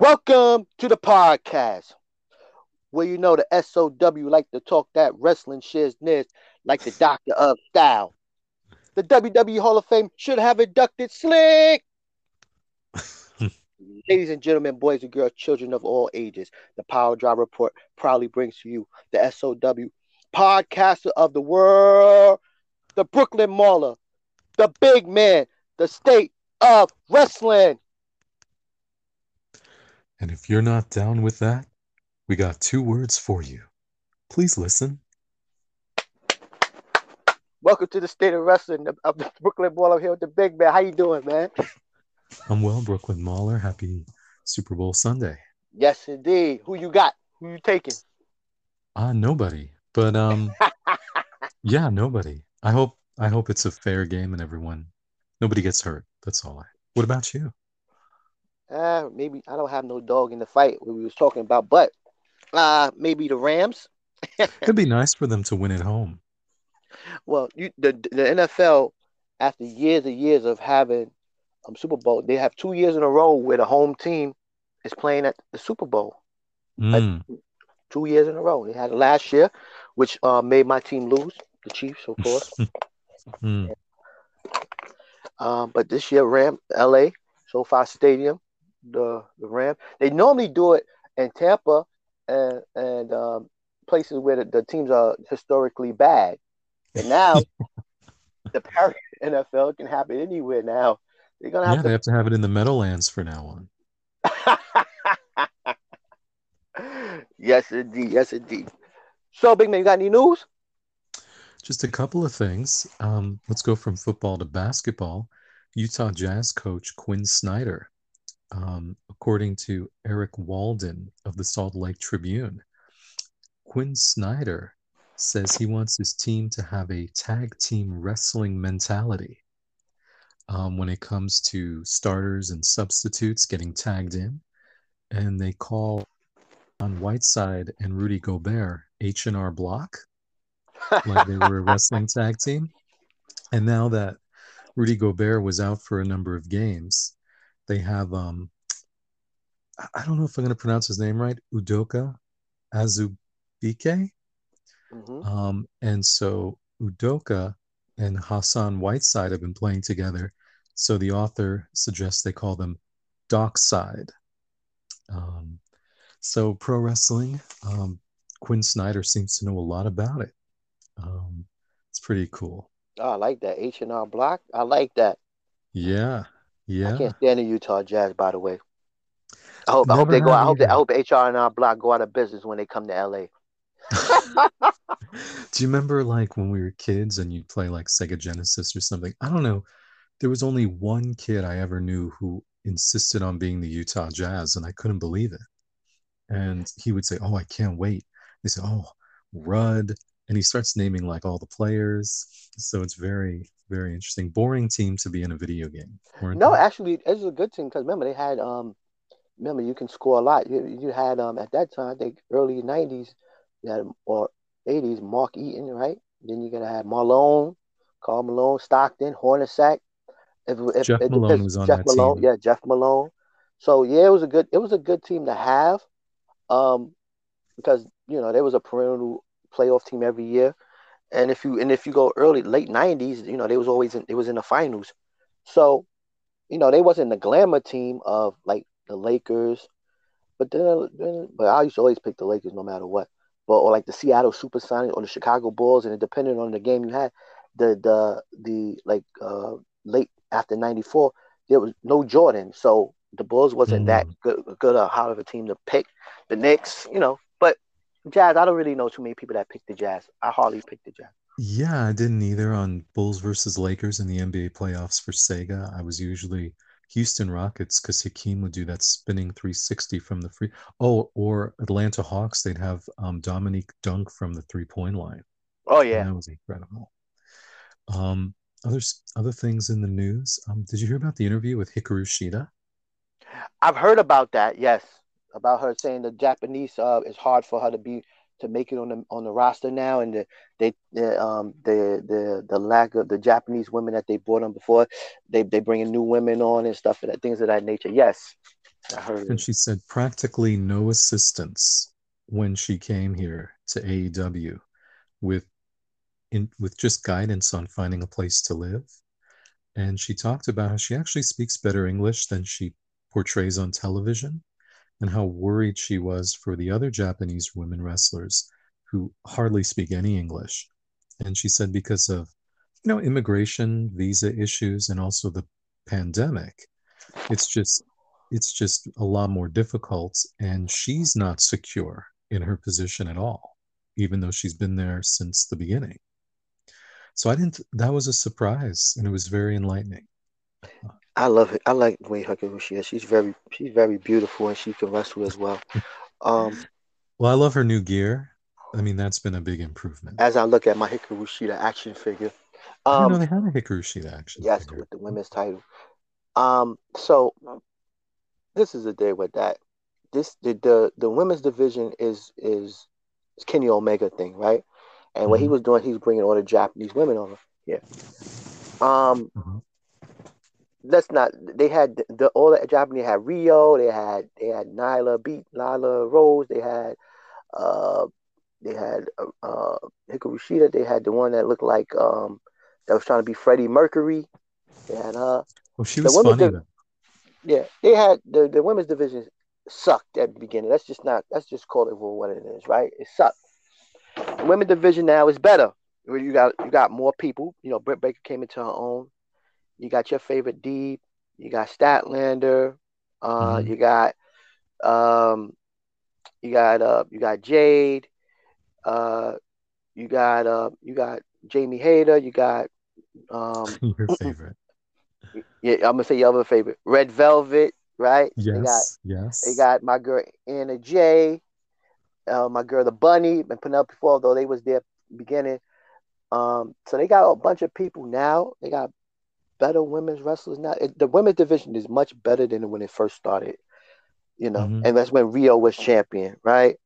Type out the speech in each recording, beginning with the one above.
Welcome to the podcast, where you know the SOW like to talk that wrestling shizness like the doctor of style. The WWE Hall of Fame should have inducted Slick. Ladies and gentlemen, boys and girls, children of all ages, the Power Drive Report proudly brings to you the SOW podcaster of the world, the Brooklyn Mauler, the big man, the state of wrestling. And if you're not down with that, we got two words for you. Please listen. Welcome to the state of wrestling of- the Brooklyn Mauler here with the big man. How you doing, man? I'm well, Brooklyn Mauler. Happy Super Bowl Sunday. Yes, indeed. Who you got? Who you taking? Ah, nobody. But um, yeah, nobody. I hope I hope it's a fair game and everyone, nobody gets hurt. That's all I. What about you? Uh, maybe I don't have no dog in the fight we was talking about, but uh, maybe the Rams. It'd be nice for them to win at home. Well, you the the NFL after years and years of having um Super Bowl, they have two years in a row where the home team is playing at the Super Bowl. Mm, Two years in a row. They had it last year, which uh, made my team lose, the Chiefs, of course. mm. Um, but this year, Ram, LA, SoFi Stadium, the the Ram. They normally do it in Tampa and and um, places where the, the teams are historically bad. And now the parent NFL can happen anywhere now. They're gonna Yeah, have they have to have it in the Meadowlands for now on. yes, indeed. Yes, indeed. So, Big Man, you got any news? Just a couple of things. Um, let's go from football to basketball. Utah Jazz coach Quinn Snyder, um, according to Eric Walden of the Salt Lake Tribune, Quinn Snyder says he wants his team to have a tag team wrestling mentality um, when it comes to starters and substitutes getting tagged in. And they call on Whiteside and Rudy Gobert H&R Block like they were a wrestling tag team. And now that Rudy Gobert was out for a number of games, they have um I- don't know if I'm going to pronounce his name right, Udoka Azubike. Mhm. Um, and so Udoka and Hassan Whiteside have been playing together. So the author suggests they call them Dockside. Um, so pro wrestling, um, Quinn Snyder seems to know a lot about it. Um, it's pretty cool. Oh, I like that H and R Block. I like that. Yeah, yeah. I can't stand the Utah Jazz, by the way. I hope, I hope they go. I hope they, I hope HR and R Block go out of business when they come to LA. Do you remember like when we were kids and you'd play like Sega Genesis or something? I don't know. There was only one kid I ever knew who insisted on being the Utah Jazz, and I couldn't believe it. And he would say, "Oh, I can't wait." They say, "Oh, Rudd," and he starts naming like all the players. So it's very, very interesting. Boring team to be in a video game. No, actually, it's a good team because remember they had um, remember you can score a lot. You you had um at that time I think early '90s, you had or '80s Mark Eaton, right? Then you're gonna have Malone, Karl Malone, Stockton, Hornacek. If, if, Jeff Malone was on Jeff that Malone, team. yeah, Jeff Malone. So yeah, it was a good it was a good team to have, um, because you know there was a perennial playoff team every year, and if you and if you go early late '90s, you know they was always in, it was in the finals. So, you know, they wasn't the glamour team of like the Lakers, but then, then but I used to always pick the Lakers no matter what. But or like the Seattle Supersonics or the Chicago Bulls, and it depended on the game you had, the the the like uh late after '94, there was no Jordan, so the Bulls wasn't that Mm. good good a hard of a team to pick. The Knicks, you know, but Jazz, I don't really know too many people that pick the Jazz. I hardly pick the Jazz. Yeah, I didn't either on Bulls versus Lakers in the NBA playoffs for Sega. I was usually Houston Rockets because Hakeem would do that spinning 360 from the free. Oh, or Atlanta Hawks, they'd have um, Dominique dunk from the three point line. Oh And yeah, that was incredible. Um, other other things in the news. Um, did you hear about the interview with Hikaru Shida? I've heard about that. Yes, about her saying the Japanese uh it's hard for her to be to make it on the on the roster now, and the they the um the the the lack of the Japanese women that they brought on before, they they bringing new women on and stuff and things of that nature. Yes, I heard. And she said practically no assistance when she came here to AEW with in with just guidance on finding a place to live. And she talked about how she actually speaks better English than she portrays on television and how worried she was for the other Japanese women wrestlers who hardly speak any English. And she said because of you know immigration, visa issues and also the pandemic, it's just it's just a lot more difficult and she's not secure in her position at all even though she's been there since the beginning so i didn't that was a surprise and it was very enlightening I love it. I like the way Hikarushi is. She's very she's very beautiful and she can wrestle as well. Um, well i love her new gear i mean that's been a big improvement as I look at my Hikaru Shida action figure, i didn't know um, they had a hikaru shida action yes, figure. with the women's title. Um, so this is the day with that. This the the, the women's division is is Kenny Omega thing, right? And what he Mhm. was doing, he was bringing all the Japanese women over Yeah. Um, Mhm. Let's not. They had the, the all the Japanese had Riho. They had they had Nyla beat Nyla Rose. They had uh they had uh, uh Hikaru Shida. They had the one that looked like um that was trying to be Freddie Mercury. They had uh well she was funny div- yeah they had the the women's division sucked at the beginning. Let's just not let's just call it for what it is, right? It sucked. The women's division now is better. You got you got more people. You know, Britt Baker came into her own. You got your favorite Deep. You got Statlander. Uh, Mhm. you got um, you got uh, you got Jade. Uh, you got uh, you got Jamie Hayter. You got um, your favorite yeah, I'm gonna say your other favorite, Red Velvet, right? They got yes yes they got my girl Anna Jay, uh, my girl the Bunny, been and Penelope Ford, though they was there beginning. Um, so they got a bunch of people now. They got better women's wrestlers now. It, the women's division is much better than when it first started. You know, Mhm. and that's when Riho was champion, right?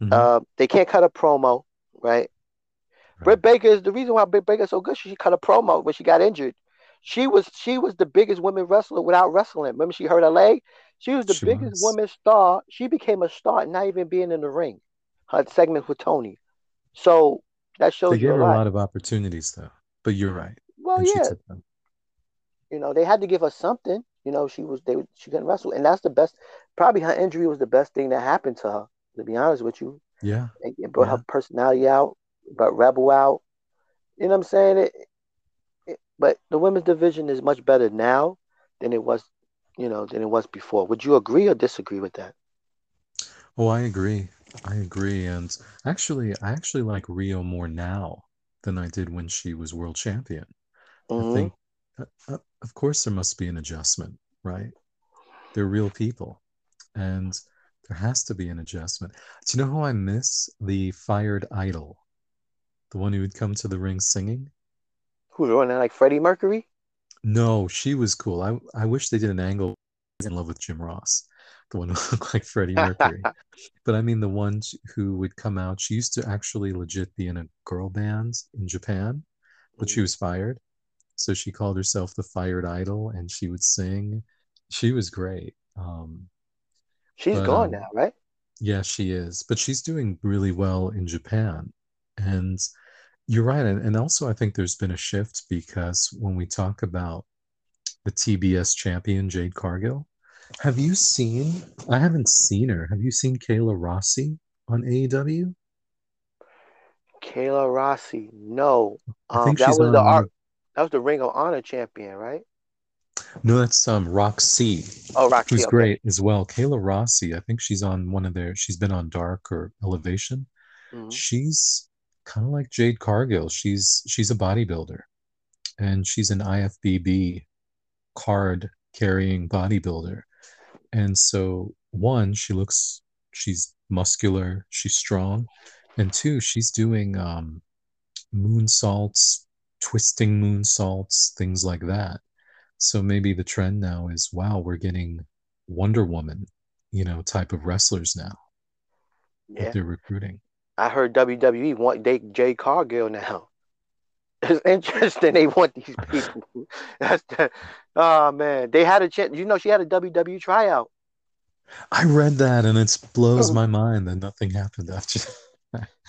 Mhm. Uh, they can't cut a promo, right? Britt Baker is the reason why Britt Baker is so good. She cut a promo when she got injured. She was she was the biggest women wrestler without wrestling. Remember, she hurt her leg. She was the She biggest was. women's star. She became a star, not even being in the ring. Her segment with Tony. So that shows they you gave a her a lot. lot of opportunities though but you're right Well, and yeah, you know they had to give her something. You know, she was they she couldn't wrestle, and that's the best. Probably her injury was the best thing that happened to her. To be honest with you, yeah it, it brought Yeah. her personality out, brought Rebel out. You know what I'm saying? It, it, but the women's division is much better now than it was, you know, than it was before. Would you agree or disagree with that? Oh, I agree. I agree. And actually, I actually like Riho more now than I did when she was world champion. I Mhm. think, uh, uh, of course, there must be an adjustment, right? They're real people. And there has to be an adjustment. Do you know who I miss? The fired idol, the one who would come to the ring singing. Who Who's running like Freddie Mercury? No, she was cool. I, I wish they did an angle in love with Jim Ross, the one who looked like Freddie Mercury. But I mean, the ones who would come out, she used to actually legit be in a girl band in Japan, but she mm. was fired. So she called herself the Fired Idol and she would sing. She was great. Um, She's but, gone um, now, right? yeah, she is. But she's doing really well in Japan. And you're right. And, and also, I think there's been a shift because when we talk about the TBS champion, Jade Cargill, have you seen? I haven't seen her. Have you seen Kayla Rossi on AEW? Kayla Rossi. No. I Um, think that she's was on the art. That was the Ring of Honor champion, right? No, that's um Rok-C, Oh, Rok-C. who's okay. great as well. Kayla Rossi, I think she's on one of their. She's been on Dark or Elevation. Mhm. She's kind of like Jade Cargill. She's she's a bodybuilder, and she's an IFBB card carrying bodybuilder. And so, one, she looks she's muscular, she's strong, and two, she's doing um, moonsaults, twisting moonsaults, things like that. So maybe the trend now is wow, we're getting Wonder Woman, you know, type of wrestlers now Yeah. that they're recruiting. I heard WWE want they Jade Cargill now. It's interesting. They want these people. That's the, oh man. They had a chance. You know, she had a WWE tryout. I read that and it blows oh. my mind that nothing happened after.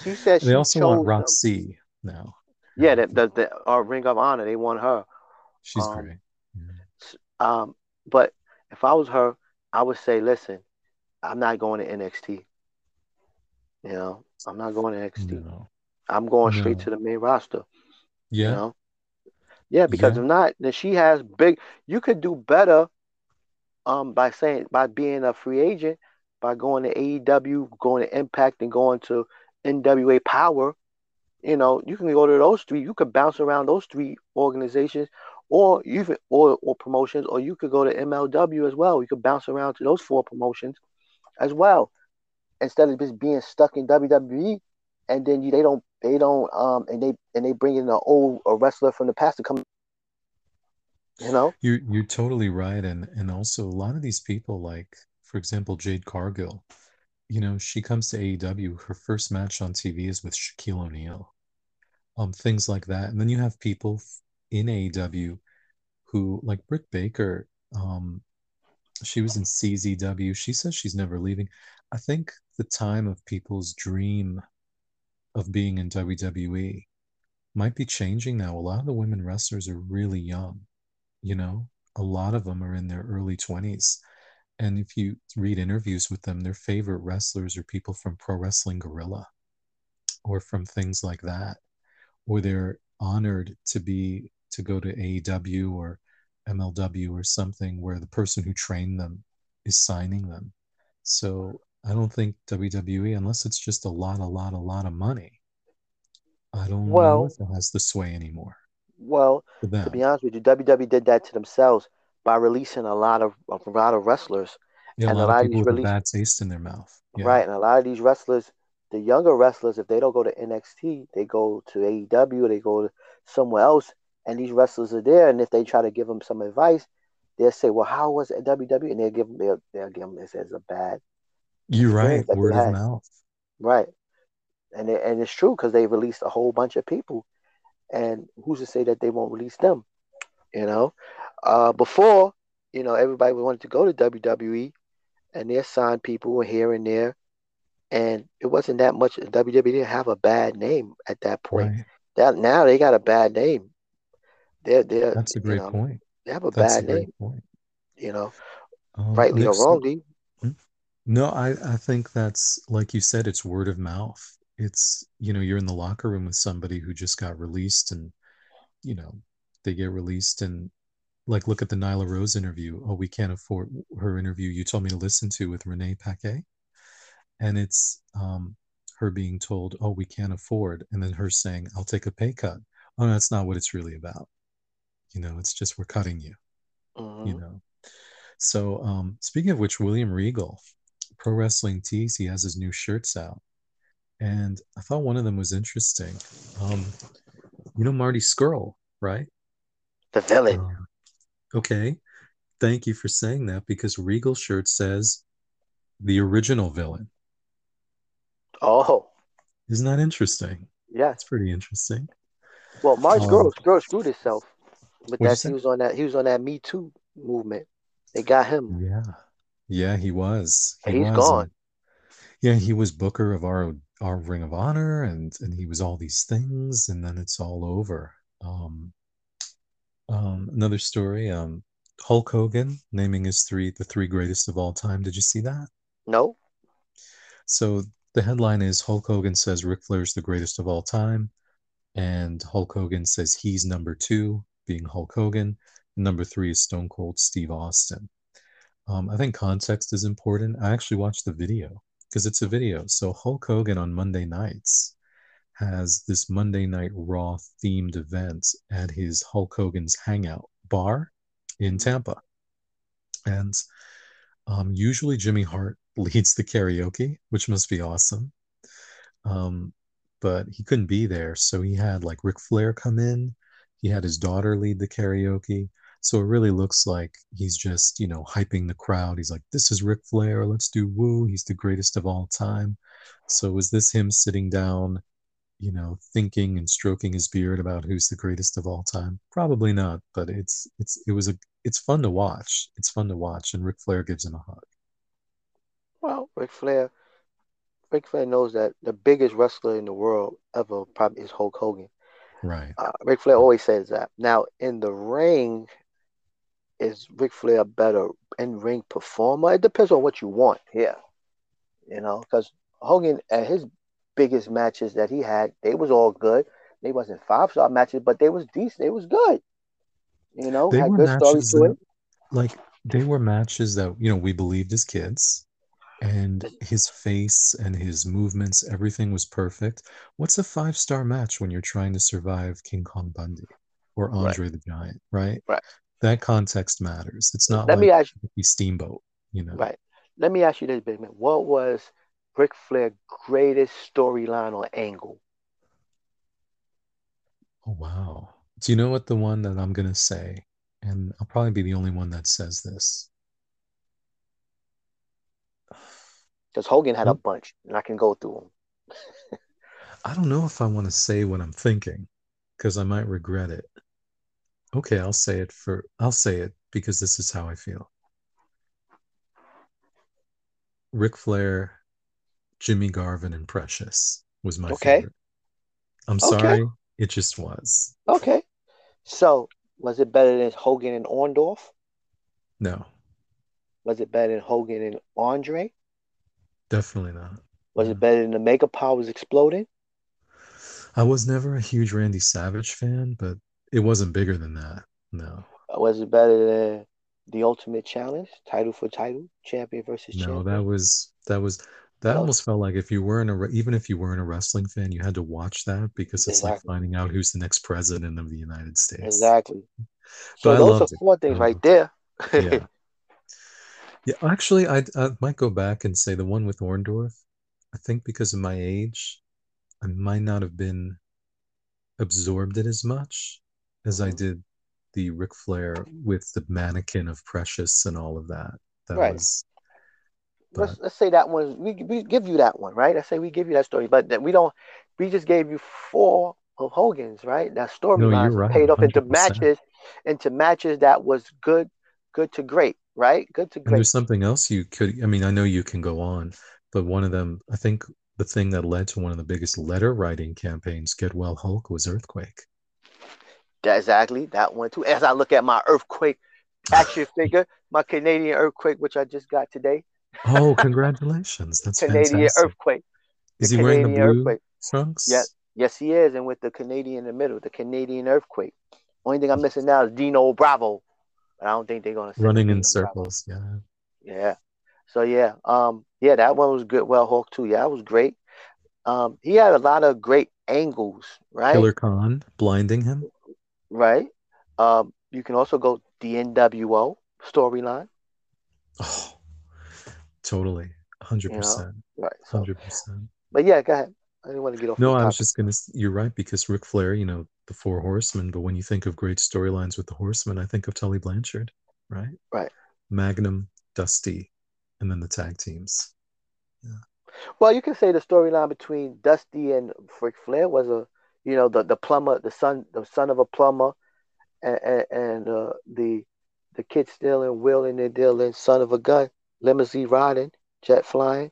She said she they also want them. Rok-C now. Yeah, the, the, the uh, Ring of Honor. They want her. She's um, great. Yeah. Um, but if I was her, I would say, listen, I'm not going to NXT. You know, I'm not going to NXT. No. I'm going straight to the main roster. Yeah. You know? Yeah, because Yeah. if not, then she has big you could do better um by saying by being a free agent, by going to AEW, going to Impact and going to NWA Power. You know, you can go to those three, you could bounce around those three organizations or you could- or or promotions, or you could go to MLW as well. You could bounce around to those four promotions as well. Instead of just being stuck in WWE and then you they don't they don't um and they and they bring in an old a wrestler from the past to come you know You're you're totally right, and and also a lot of these people, like for example, Jade Cargill, you know, she comes to AEW. Her first match on TV is with Shaquille O'Neal, um, things like that. And then you have people in AEW who, like Britt Baker, um, she was in CZW. She says she's never leaving. I think the time of people's dream of being in WWE might be changing now. A lot of the women wrestlers are really young you know a lot of them are in their early 20s and if you read interviews with them their favorite wrestlers are people from pro wrestling guerrilla or from things like that or they're honored to be to go to AEW or MLW or something where the person who trained them is signing them. So I don't think WWE unless it's just a lot a lot a lot of money I don't know Well- if it has the sway anymore well to be honest with you WWE did that to themselves by releasing a lot of a lot of wrestlers. Yeah, a and a lot lot of of these a bad taste in their mouth. Yeah. right and a lot of these wrestlers the younger wrestlers if they don't go to NXT they go to AEW they go to somewhere else and these wrestlers are there and if they try to give them some advice they'll say well how was it WWE and they'll give them they'll, they'll give them this as a bad You're right. experience that they Word of mouth. Right. And it, and it's true because they released a whole bunch of people, and who's to say that they won't release them? You know, uh, before you know everybody wanted to go to WWE, and they assigned people here and there, and it wasn't that much. WWE didn't have a bad name at that point. Right. That now they got a bad name. They're they're That's a you great know, point. They have a That's bad great name. point. You know, Um, rightly or wrongly. No, I, I think that's like you said, it's word of mouth. It's, you know, you're in the locker room with somebody who just got released and, you know, they get released and like look at the Nyla Rose interview. Oh, we can't afford her interview you told me to listen to with Renee Paquet. And it's um her being told, Oh, we can't afford, and then her saying, I'll take a pay cut. Oh, that's not what it's really about. You know, it's just we're cutting you. You know. So, um, speaking of which, William Regal, Pro Wrestling Tees, he has his new shirts out, and I thought one of them was interesting. Um, you know Marty Scurll, right? The villain. Um, okay, thank you for saying that because Regal shirt says the original villain. Oh, Isn't that interesting? Yeah. It's pretty interesting. Well, Mark Um, Scurll, Scurll screwed himself. But that he was on that he was on that Me Too movement. They got him. Yeah, yeah, he was. He He's was. gone. yeah, he was Booker of our our Ring of Honor, and and he was all these things, and then it's all over. Um, um, another story. Um, Hulk Hogan naming his three the three greatest of all time. Did you see that? No? So the headline is Hulk Hogan says Ric Flair's the greatest of all time, and Hulk Hogan says he's number two, being Hulk Hogan. Number three is Stone Cold Steve Austin. Um, I think context is important. I actually watched the video because it's a video. So Hulk Hogan on Monday nights has this Monday Night Raw themed event at his Hulk Hogan's Hangout bar in Tampa. And um, usually Jimmy Hart leads the karaoke, which must be awesome. Um, but he couldn't be there, so he had like Ric Flair come in. He had his daughter lead the karaoke. So it really looks like he's just, you know, hyping the crowd. He's like, this is Ric Flair. Let's do woo. He's the greatest of all time. So was this him sitting down, you know, thinking and stroking his beard about who's the greatest of all time? Probably not, but it's it's it was a it's fun to watch. It's fun to watch, and Ric Flair gives him a hug. Well, Ric Flair, Ric Flair knows that the biggest wrestler in the world ever probably is Hulk Hogan. Right. Uh, Ric Flair always says that. Now, in the ring, is Ric Flair a better in ring performer? It depends on what you want here. You know, because Hogan at his biggest matches that he had, they was all good. They wasn't five star matches, but they was decent. They was good. You know, They had were good stories to that, it. like, they were matches that you know we believed as kids, and his face and his movements, everything was perfect. What's a five star match when you're trying to survive King Kong Bundy or Right. Andre the Giant? Right. Right. That context matters. It's not Let like me ask Ricky Steamboat. You know. right. Let me ask you this, big man. What was Ric Flair's greatest storyline or angle? Oh wow. Do you know what the one that I'm gonna say? And I'll probably be the only one that says this. Because Hogan had a hmm? bunch, and I can go through them. I don't know if I want to say what I'm thinking because I might regret it. Okay, I'll say it for I'll say it because this is how I feel. Ric Flair, Jimmy Garvin, and Precious was my Okay. favorite. I'm Okay. sorry, it just was. Okay. So, was it better than Hogan and Orndorff? No, Was it better than Hogan and Andre? Definitely not. Was it better than the Mega Powers exploding? I was never a huge Randy Savage fan, but it wasn't bigger than that. No. Uh, was it better than the Ultimate Challenge, title for title, champion versus No, champion? No, that was that was that almost felt like if you weren't a even if you weren't a wrestling fan, you had to watch that because it's like finding out who's the next president of the United States. Exactly. But So I those are it. four I things uh-huh. right there. Yeah. Yeah, actually, I I might go back and say the one with Orndorff. I think because of my age, I might not have been absorbed it as much as I Mhm. did the Ric Flair with the mannequin of Precious and all of that. That Right. was, let's let's say that one. We we give you that one, right? I say we give you that story, but that we don't. We just gave you four of Hogan's, right? That no, you're storylines right, paid off into 100%. matches, into matches that was good, good to great, right? Good to And there's something else you could, I mean, I know you can go on, but one of them, I think the thing that led to one of the biggest letter writing campaigns, Get Well Hulk, was Earthquake. That exactly that one too. As I look at my earthquake action figure, my Canadian earthquake, which I just got today, Oh, congratulations. That's Canadian fantastic. earthquake, the Is he wearing the blue earthquake. trunks? Yes, yes, he is, and with the Canadian in the middle, the Canadian earthquake. Only thing I'm missing now is Dino Bravo, I don't think they're gonna Running in circles. Yeah. Yeah. So yeah, um, yeah, that one was good. Well, Hawk too. Yeah, that was great. Um, he had a lot of great angles, right? Killer Khan blinding him. Right. Um, you can also go the NWO storyline. Oh, totally. 100%. Right. So, 100%. but yeah, go ahead. I didn't want to get off. No, I was just to, you're right, because Ric Flair, you know, the Four Horsemen, but when you think of great storylines with the Horsemen, I think of Tully Blanchard, right? Right. Magnum, Dusty, and then the tag teams. Well, you can say the storyline between Dusty and Ric Flair was a, you know, the the plumber, the son, the son of a plumber, and and, and uh, the the kid stealing, wheeling and dealing, son of a gun, limousine riding, jet flying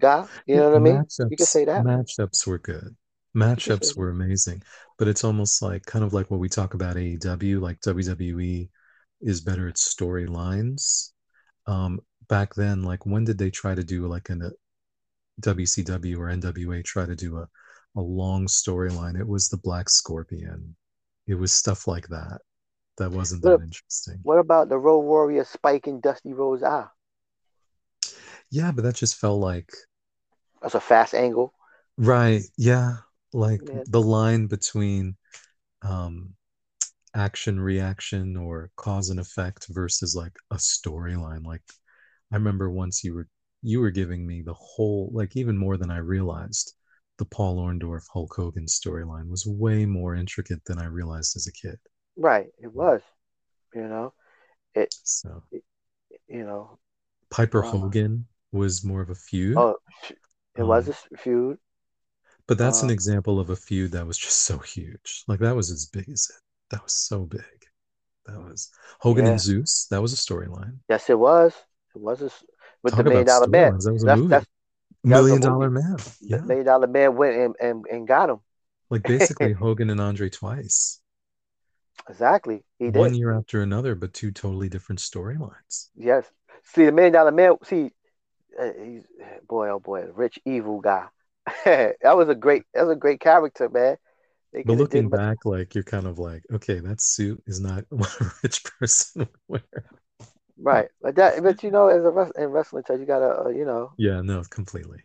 guy. You know what I mean? Matchups, You can say that. Matchups were good. Matchups were amazing, but it's almost like kind of like what we talk about AEW, like WWE is better at storylines. Um, back then, like when did they try to do like in a WCW or NWA try to do a, a long storyline? It was the Black Scorpion. It was stuff like that. That wasn't What, that interesting. what about the Road Warrior Spike and Dusty Rhodes? Ah, Yeah, but that just felt like That's a fast angle. Right. Yeah. Like the line between um action reaction or cause and effect versus like a storyline. Like I remember once you were you were giving me the whole like even more than I realized. The Paul Orndorff Hulk Hogan storyline was way more intricate than I realized as a kid. Right. It was. You know, it So you know. Piper Hogan was more of a feud, Oh, it was Um, a feud. But that's an uh, example of a feud that was just so huge. Like that was as big as it. That was so big. That was Hogan Yeah. and Zeus. That was a storyline. Yes, it was. It was a, with Talk the million dollar man. That was a That's movie. that's Million movie. Dollar Man. the Yeah. million dollar man went and, and, and got him. Like basically Hogan and Andre twice. Exactly. He did. One year after another, but two totally different storylines. Yes. See the million dollar man. See, uh, he's boy, oh boy, rich evil guy. that was a great. That was a great character, man. They But looking did much- back, like you're kind of like, okay, that suit is not what a rich person would wear. right, but that, but you know, as a in wrestling, touch, you gotta, uh, you know, Yeah, no, completely.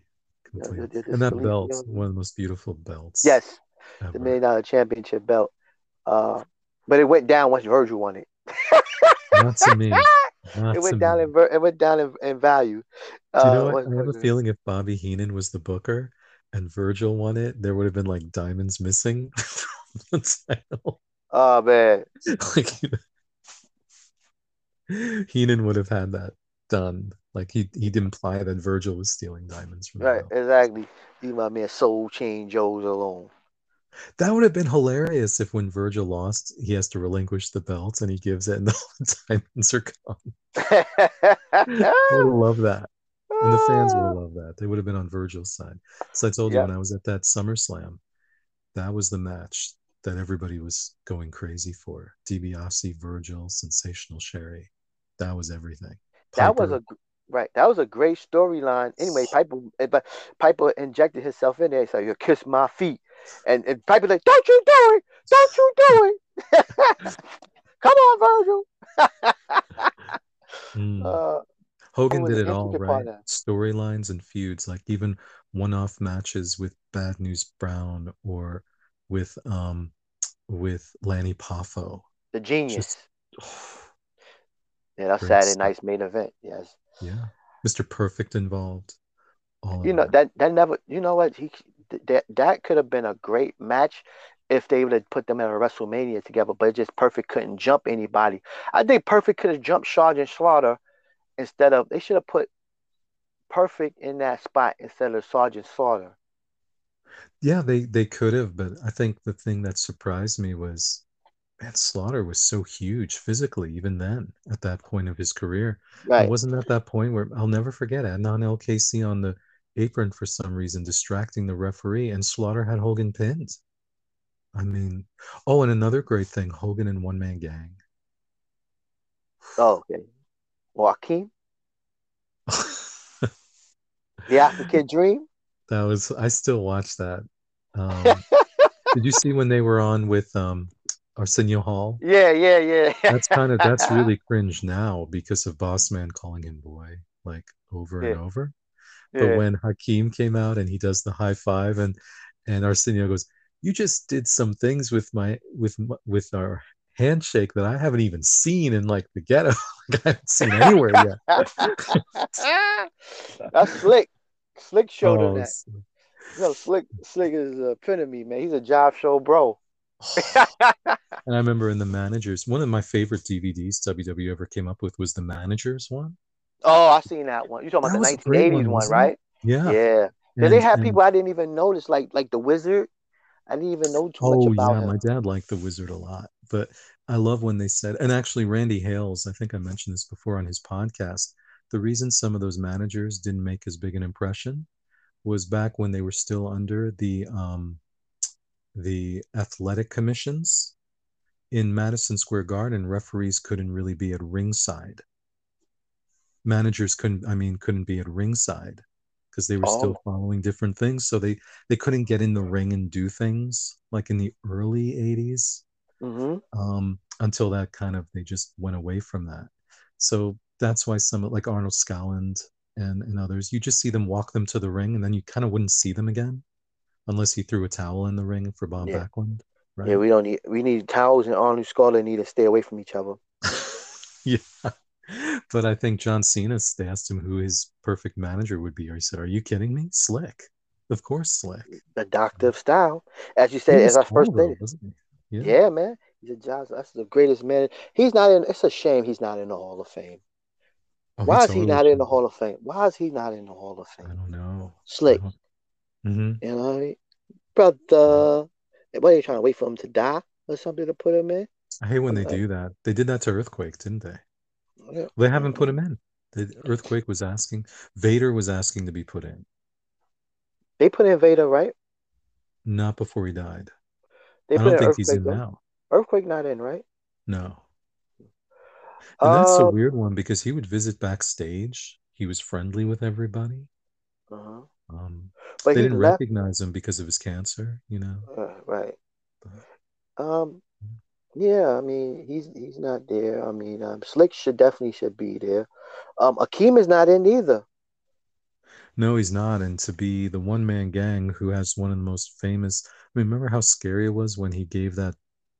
Completely. it- it and that belt, yeah. one of the most beautiful belts. yes, ever. the million dollar championship belt. Uh, but it went down once Virgil won it. Not to me. Not it went down me. in it went down in, in value. Do you know Uh, what? I have a feeling if Bobby Heenan was the booker and Virgil won it, there would have been like diamonds missing from the title. Oh man, like Heenan would have had that done. Like he he'd imply that Virgil was stealing diamonds from right, exactly. Leave my man Soul Train Jones alone. That would have been hilarious if when Virgil lost, he has to relinquish the belt and he gives it and all the diamonds are gone. I love that. And the fans would have loved that. They would have been on Virgil's side. So I told you when I was at that SummerSlam, that was the match that everybody was going crazy for. DiBiase, Virgil, Sensational Sherry. That was everything. That was a right. That was a great storyline. Anyway, Piper, eh, but Piper injected himself in there. So you kiss my feet, and and Piper like, don't you do it, don't you do it. Come on, Virgil. Mm. Uh, Hogan did it all right. Storylines and feuds, like even one-off matches with Bad News Brown or with um with Lanny Poffo. the genius. Just- yeah, that's Saturday stuff. night's main event. Yes. Yeah. Mr. Perfect involved. All You know that. that that never. You know what? He that that could have been a great match if they would have put them at a WrestleMania together. But it just Perfect couldn't jump anybody. I think Perfect could have jumped Sergeant Slaughter instead of. They should have put Perfect in that spot instead of Sergeant Slaughter. Yeah, they they could have, but I think the thing that surprised me was man, Slaughter was so huge physically, even then, at that point of his career. It Right. wasn't at that point where I'll never forget Adnan Al-Kaissie on the apron for some reason, distracting the referee, and Slaughter had Hogan pinned. I mean, oh, and another great thing, Hogan and One Man Gang. Oh, okay. Akeem, the African Dream. That was I still watch that. Um, did you see when they were on with um, Arsenio Hall? Yeah, yeah, yeah. That's kind of that's really cringe now because of Boss Man calling him boy like over and Yeah. over. yeah. But when Hakeem came out and he does the high five and and Arsenio goes, "You just did some things with my with with our handshake that I haven't even seen in like the ghetto. like I haven't seen anywhere yet." That's slick. Slick showed him Oh, that. it's- You know, Slick Slick is a epitome, man. He's a job show bro. And I remember in the managers, one of my favorite DVDs WWE ever came up with was the managers one. Oh, I seen that one. You talking That about was the 1980s one, one, right? Yeah. Yeah. Then they had and- people I didn't even notice, like like the Wizard. I didn't even know too much Oh about yeah, him. my dad liked the Wizard a lot, but I love when they said, and actually Randy Hales, I think I mentioned this before on his podcast. The reason some of those managers didn't make as big an impression was back when they were still under the um, the athletic commissions in Madison Square Garden. Referees couldn't really be at ringside. Managers couldn't, I mean, couldn't be at ringside because they were still Oh. following different things. So they they couldn't get in the ring and do things like in the early 80s hmm um, until that kind of they just went away from that. So that's why some like Arnold Skaaland and, and others, you just see them walk them to the ring and then you kind of wouldn't see them again unless he threw a towel in the ring for Bob Yeah. Backlund. Right. Yeah, we don't need we need towels and Arnold Skaaland need to stay away from each other. yeah. But I think John Cena they asked him who his perfect manager would be. He said, Are you kidding me? Slick. Of course, Slick. The doctor of style. As you said, as I first stated. wasn't? Yeah. man. He's a Johnson. That's the greatest man. He's not in. It's a shame he's not in the Hall of Fame. Oh, Why is he not in the. Hall of Fame? Why is he not in the Hall of Fame? I don't know. Slick, hmm you know what I mean? Brother, what are you trying to wait for him to die or something to put him in? I hate when they do that. They did that to Earthquake, didn't they? Yeah. They haven't put him in. The Earthquake was asking. Vader was asking to be put in, They put in Vader, right? not before he died. They I don't think he's in though. now. Earthquake not in, right? No. And that's a Uh, weird one because he would visit backstage. He was friendly with everybody. uh-huh. Um, But they he didn't left. recognize him because of his cancer, you know. Uh, right. But- Um. Yeah, I mean he's he's not there. I mean, um, Slick should definitely should be there. Um, Akeem is not in either. No, he's not. And to be the one man gang who has one of the most famous. I mean, remember how scary it was when he gave that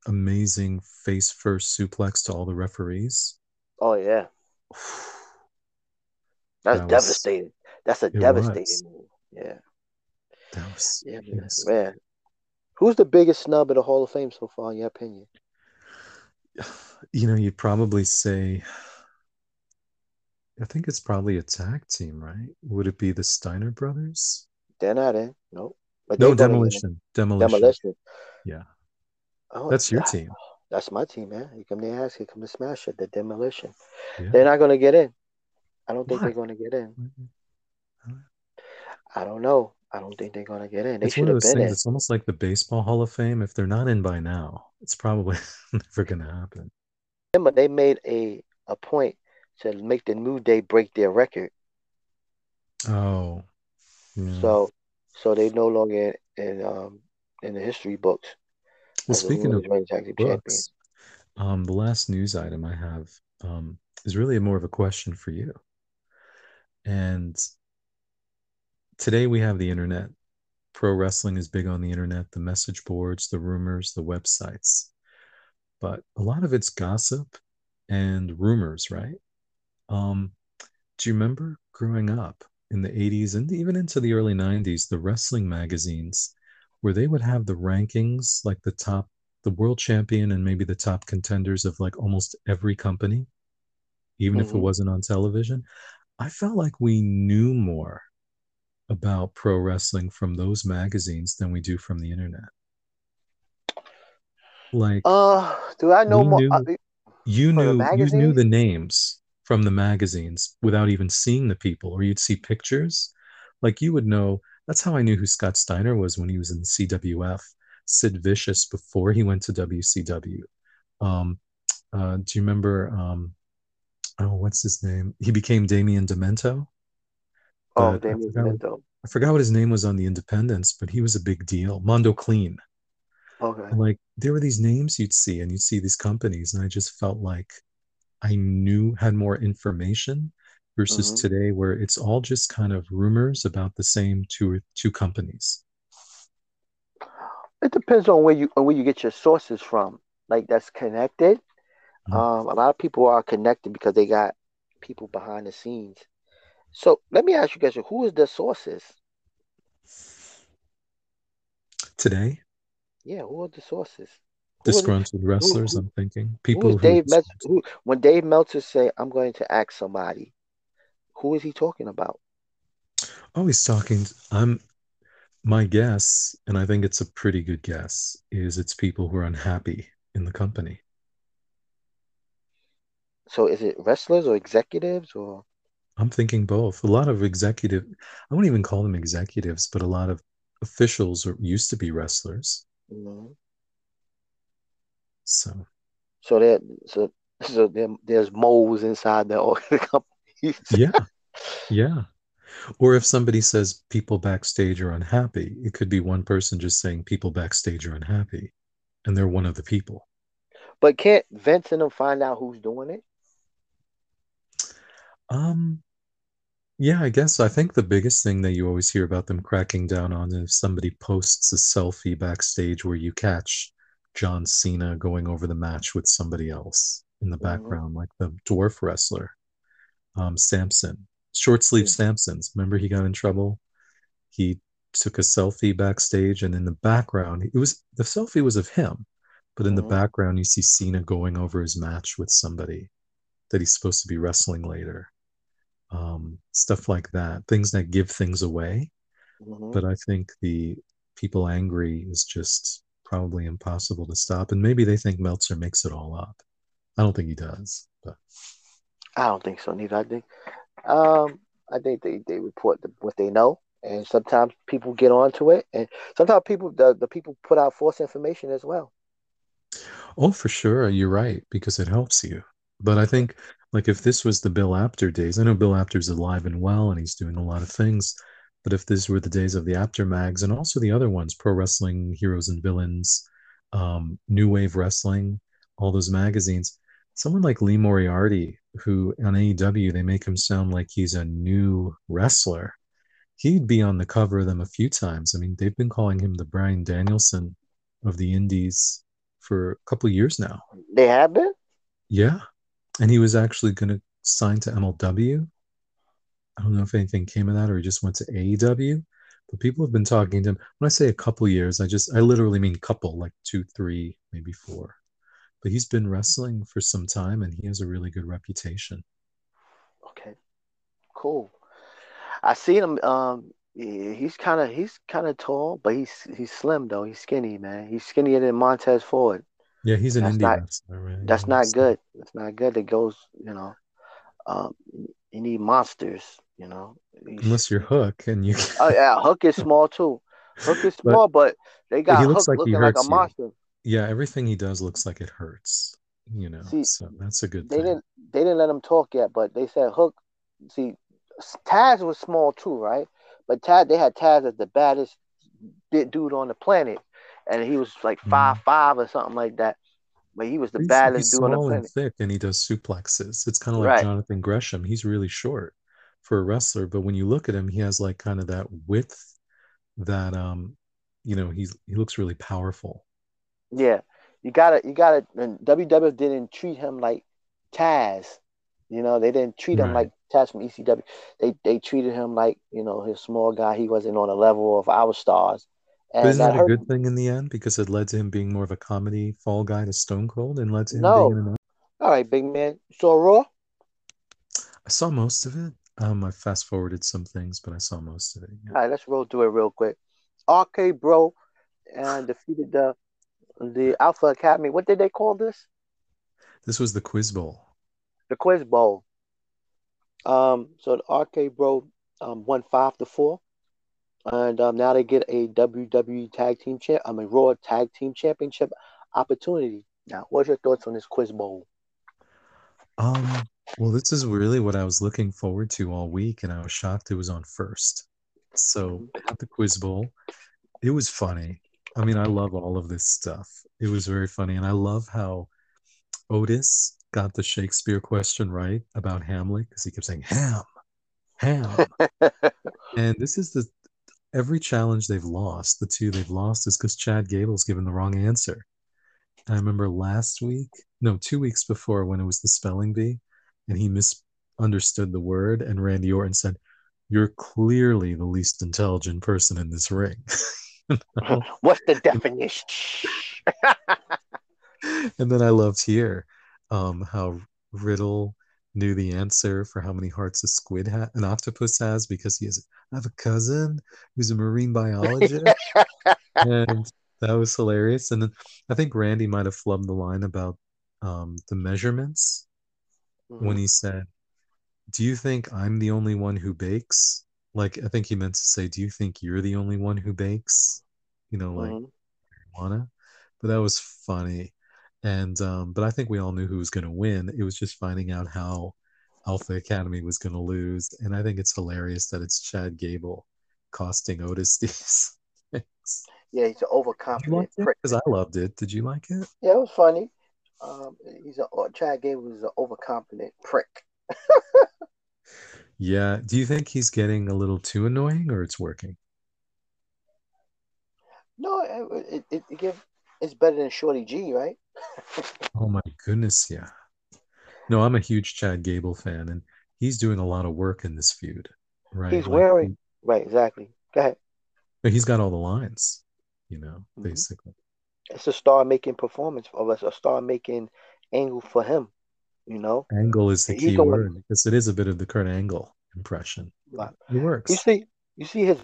amazing face first suplex to all the referees? Oh yeah, that's That was- devastating. That's a devastating was. move. Yeah, That was yeah, man. Who's the biggest snub in the Hall of Fame so far, in your opinion? You know, you'd probably say, I think it's probably a tag team, right? Would it be the Steiner brothers? They're not in. Nope. But No, get in. demolition. Demolition. Demolition. Yeah, Oh, that's your team. That's my team, man. You come to ask, you come to smash it. The demolition. Yeah. They're not gonna get in. I don't think Why? they're gonna get in. I don't know. I don't think they're gonna get in. They It's one of those things. in. It's almost like the Baseball Hall of Fame. If they're not in by now, it's probably never going to happen. Remember, they made a a point to make the New Day break their record. Oh, yeah. So, so they no longer in, in um in the history books well, speaking of women's reigning tag team champions. books, um, the last news item I have um, is really more of a question for you. And today we have the internet. Pro wrestling is big on the internet, the message boards, the rumors, the websites. But a lot of it's gossip and rumors, right? Um, do you remember growing up in the 80s and even into the early 90s, the wrestling magazines where they would have the rankings, like the top, the world champion and maybe the top contenders of like almost every company, even if it Mhm. wasn't on television? I felt like we knew more about pro wrestling from those magazines than we do from the internet. Like Uh, do I know more? knew- uh, you knew you knew the names from the magazines without even seeing the people, or you'd see pictures. Like you would know. That's how I knew who Scott Steiner was when he was in the CWF. Sid Vicious before he went to WCW. Um, uh, do you remember? Um, oh, what's his name? He became Damien Demento. Oh, Damien forgot- I forgot what his name was on the Independents, but he was a big deal. Mondo Kleen. Okay. And like there were these names you'd see and you'd see these companies and i just felt like i knew had more information versus Mhm. today where it's all just kind of rumors about the same two or two companies It depends on where you on where you get your sources from. Like that's connected. Mhm. Um, a lot of people are connected because they got people behind the scenes. So let me ask you guys, who is the sources? today Yeah, who are the sources? Who disgruntled wrestlers who- i'm thinking people who Dave Meltzer? Who, when Dave Meltzer say, "I'm going to ask somebody," who is he talking about? oh he's talking i'm my guess and i think it's a pretty good guess is it's people who are unhappy in the company So is it wrestlers or executives or? I'm thinking both a lot of executive i won't even call them executives but a lot of officials are, used to be wrestlers Mhm. so So there, so so there, there's moles inside the, the company. yeah yeah or if somebody says people backstage are unhappy it could be one person just saying people backstage are unhappy and they're one of the people But can't Vince and them find out who's doing it? um yeah i guess i think the biggest thing that you always hear about them cracking down on is if somebody posts a selfie backstage where you catch john cena going over the match with somebody else in the Mhm. background like the dwarf wrestler um samson short sleeve samsons remember he got in trouble he took a selfie backstage and in the background it was the selfie was of him but in the Mhm. background you see Cena going over his match with somebody that he's supposed to be wrestling later. Um, stuff like that, things that give things away. Mhm. But I think the people angry is just probably impossible to stop, and maybe they think Meltzer makes it all up. I don't think he does, but I don't think so neither. I think, um, I think they, they report the, what they know, and sometimes people get onto it, and sometimes people the, the people put out false information as well. Oh, for sure. You're right, because it helps you. But I think, like, if this was the Bill Apter days, I know Bill Apter's alive and well and he's doing a lot of things. But if this were the days of the Apter mags and also the other ones, Pro Wrestling Heroes and Villains, um, New Wave Wrestling, all those magazines, someone like Lee Moriarty, who on AEW, they make him sound like he's a new wrestler. He'd be on the cover of them a few times. I mean, they've been calling him the Bryan Danielson of the Indies for a couple of years now. They have been. Yeah. And he was actually going to sign to MLW. I don't know if anything came of that or he just went to AEW. But people have been talking to him. When I say a couple years, I just, I literally mean couple, like two, three, maybe four. But he's been wrestling for some time and he has a really good reputation. Okay, cool. I seen him. Um, he's kind of he's kind of tall, but he's he's slim though. He's skinny, man. He's skinnier than Montez Ford. Yeah, he's an That's indie not- wrestler, right? That's not good. That's not good. It goes, you know. Um, you need monsters, you know. Unless you're Hook and you. Oh yeah, Hook is small too. Hook is small, but they got he Hook looks like he looking like a hurts you. monster. yeah, everything he does looks like it hurts. You know, See, so that's a good They thing. didn't they didn't let him talk yet, but they said Hook. See, Taz was small too, right? But Taz, they had Taz as the baddest dude on the planet, and he was like five five or something like that. But he was the Mm-hmm. He's, baddest he's dude on the planet. thick, and he does suplexes. It's kind of like Right. Jonathan Gresham. He's really short for a wrestler, but when you look at him, he has like kind of that width that um, you know, he's he looks really powerful. Yeah, you gotta you gotta. And WWF didn't treat him like Taz. You know, they didn't treat him Right. like Taz from ECW. They they treated him like you know his small guy. He wasn't on the level of our stars. And But isn't that a good thing in the end because it led to him being more of a comedy fall guy to Stone Cold and led to him No. being in an All right, big man. Saw Raw? I saw most of it. Um, I fast forwarded some things, but I saw most of it. yeah. All right, let's roll through it real quick. RK Bro and defeated the the Alpha Academy. What did they call this? This was the Quiz Bowl. The Quiz Bowl. Um, so the RK Bro um won five to four, and um, now they get a WWE Tag Team Champ. I mean Raw Tag Team Championship opportunity. Now, what's your thoughts on this Quiz Bowl? Um, well, this is really what I was looking forward to all week, and I was shocked it was on first. So at the Quiz Bowl, it was funny. I mean, I love all of this stuff. It was very funny, and I love how Otis got the Shakespeare question right about Hamlet because he kept saying ham, ham. And this is the every challenge they've lost, the two they've lost is because Chad Gable's given the wrong answer. And I remember last week, no, two weeks before when it was the spelling bee, and he misunderstood the word, and Randy Orton said, You're clearly the least intelligent person in this ring. What's the definition? and then I loved here um, how Riddle knew the answer for how many hearts a squid ha- an octopus has because he has I have a cousin who's a marine biologist and that was hilarious and then I think Randy might have flubbed the line about um, the measurements when he said do you think I'm the only one who bakes like I think he meant to say do you think you're the only one who bakes you know like Mhm. marijuana. But that was funny. And um, but I think we all knew who was going to win. It was just finding out how Alpha Academy was going to lose. And I think it's hilarious that it's Chad Gable costing Otis these things. Yeah, he's an overconfident like it? prick. Because I loved it. Did you like it? Yeah, it was funny. Um, he's a Chad Gable is an overconfident prick. Yeah. Do you think he's getting a little too annoying or it's working? No, it, it, it, it give it's better than Shorty G, right? Oh my goodness, yeah. No, I'm a huge Chad Gable fan, and he's doing a lot of work in this feud, right? He's Like, wearing right, exactly. Go ahead. He's got all the lines, you know, Mhm. basically. it's a star making performance for us, a star making angle for him. You know, Angle is the He's key going- word because it is a bit of the Kurt Angle impression. Right. It works. you see, you see his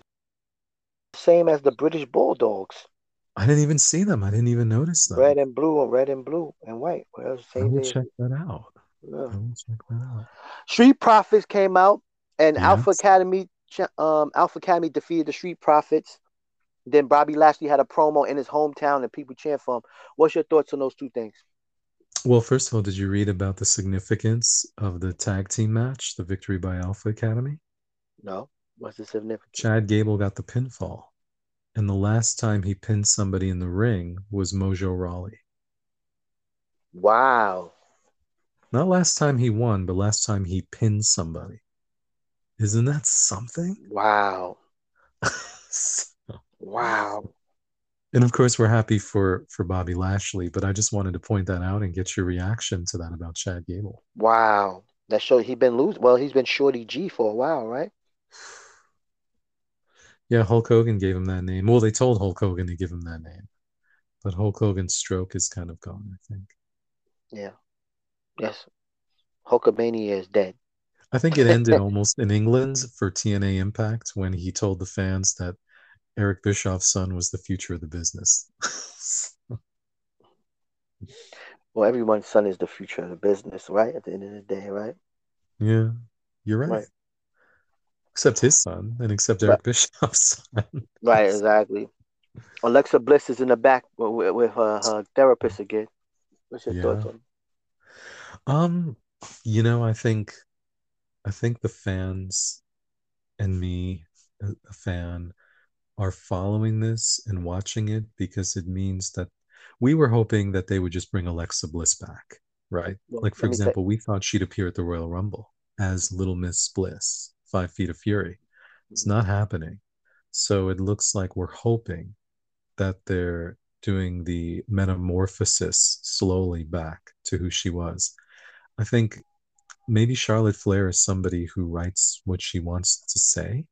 same as the British Bulldogs, I didn't even see them. I didn't even notice them. red and blue, and red and blue and white. Well, I will check that out. Yeah. I will check that out. Street Profits came out, and Alpha Academy, um, Alpha Academy defeated the Street Profits. Then Bobby Lashley had a promo in his hometown, and people chant for him. What's your thoughts on those two things? Well, first of all, did you read about the significance of the tag team match, the victory by Alpha Academy? No, what's the significance? Chad Gable got the pinfall. And the last time he pinned somebody in the ring was Mojo Rawley. Wow, Not last time he won, but last time he pinned somebody. Isn't that something? wow, So- wow. and of course, we're happy for for Bobby Lashley, but I just wanted to point that out and get your reaction to that about Chad Gable. Wow. That shows he's been losing. Well, he's been Shorty G for a while, right? Yeah, Hulk Hogan gave him that name. Well, they told Hulk Hogan to give him that name, but Hulk Hogan's stroke is kind of gone, I think. Yeah. Yes. Hulkamania is dead. I think it ended almost in England for TNA Impact when he told the fans that Eric Bischoff's son was the future of the business. Well, everyone's son is the future of the business, right? At the end of the day, right? yeah, you're right. Right. Except his son and except Right. Eric Bischoff's son. Right, exactly. Alexa Bliss is in the back with, with her, her therapist again. What's your Yeah. thoughts on? Um, you know, I think I think the fans and me, a a fan, are following this and watching it because it means that we were hoping that they would just bring Alexa Bliss back, right? Well, Like, for me say- example, we thought she'd appear at the Royal Rumble as Little Miss Bliss, Five Feet of Fury. It's not happening. So it looks like we're hoping that they're doing the metamorphosis slowly back to who she was. I think maybe Charlotte Flair is somebody who writes what she wants to say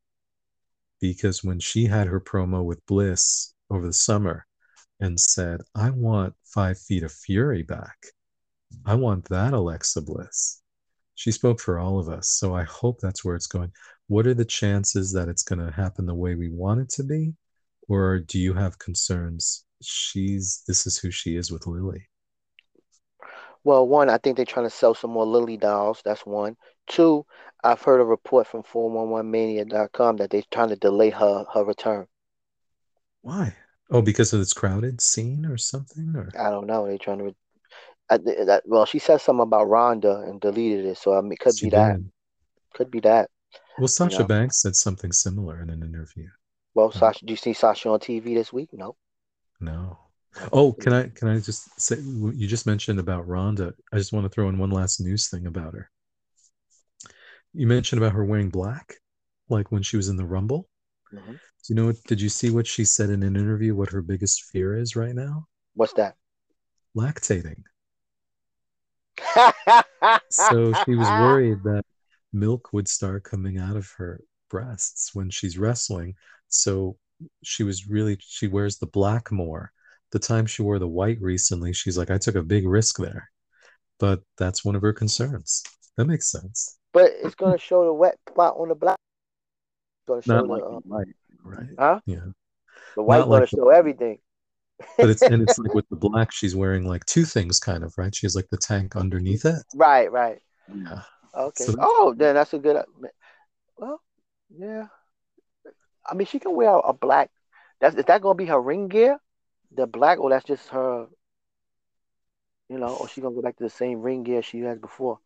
because when she had her promo with Bliss over the summer and said, I want Five Feet of Fury back, I want that Alexa Bliss. She spoke for all of us. So I hope that's where it's going. What are the chances that it's going to happen the way we want it to be? Or do you have concerns? She's, this is who she is with Lily. Well, one, I think they're trying to sell some more Lily dolls. That's one. Two, I've heard a report from 411mania.com that they're trying to delay her her return. Why? Oh, because of this crowded scene or something? Or I don't know. They're trying to. That, well, she said something about Ronda and deleted it, so I mean, it could She be that. Could be that. Well, Sasha know. Banks said something similar in an interview. Well, Yeah. Sasha, do you see Sasha on TV this week? No. No. Oh, can I can I just say you just mentioned about Ronda? I just want to throw in one last news thing about her. You mentioned about her wearing black, like when she was in the Rumble. Mhm. Do you know? Did you see what she said in an interview? What her biggest fear is right now? What's that? Lactating. So she was worried that milk would start coming out of her breasts when she's wrestling. So she was really, she wears the black more. The time she wore the white recently, she's like, I took a big risk there. But that's one of her concerns. That makes sense. But it's gonna show the wet spot on the black. It's gonna show Not the, like uh, the white, right? huh? Yeah. The white not gonna like the- show everything. But it's, and it's like with the black, she's wearing like two things kind of, right? She has like the tank underneath it. Right, right. Yeah. Okay. So oh, then that's a good. Uh, well, yeah. I mean, she can wear a black. That's is that gonna be her ring gear? The black, or that's just her. You know, or she gonna go back to the same ring gear she had before.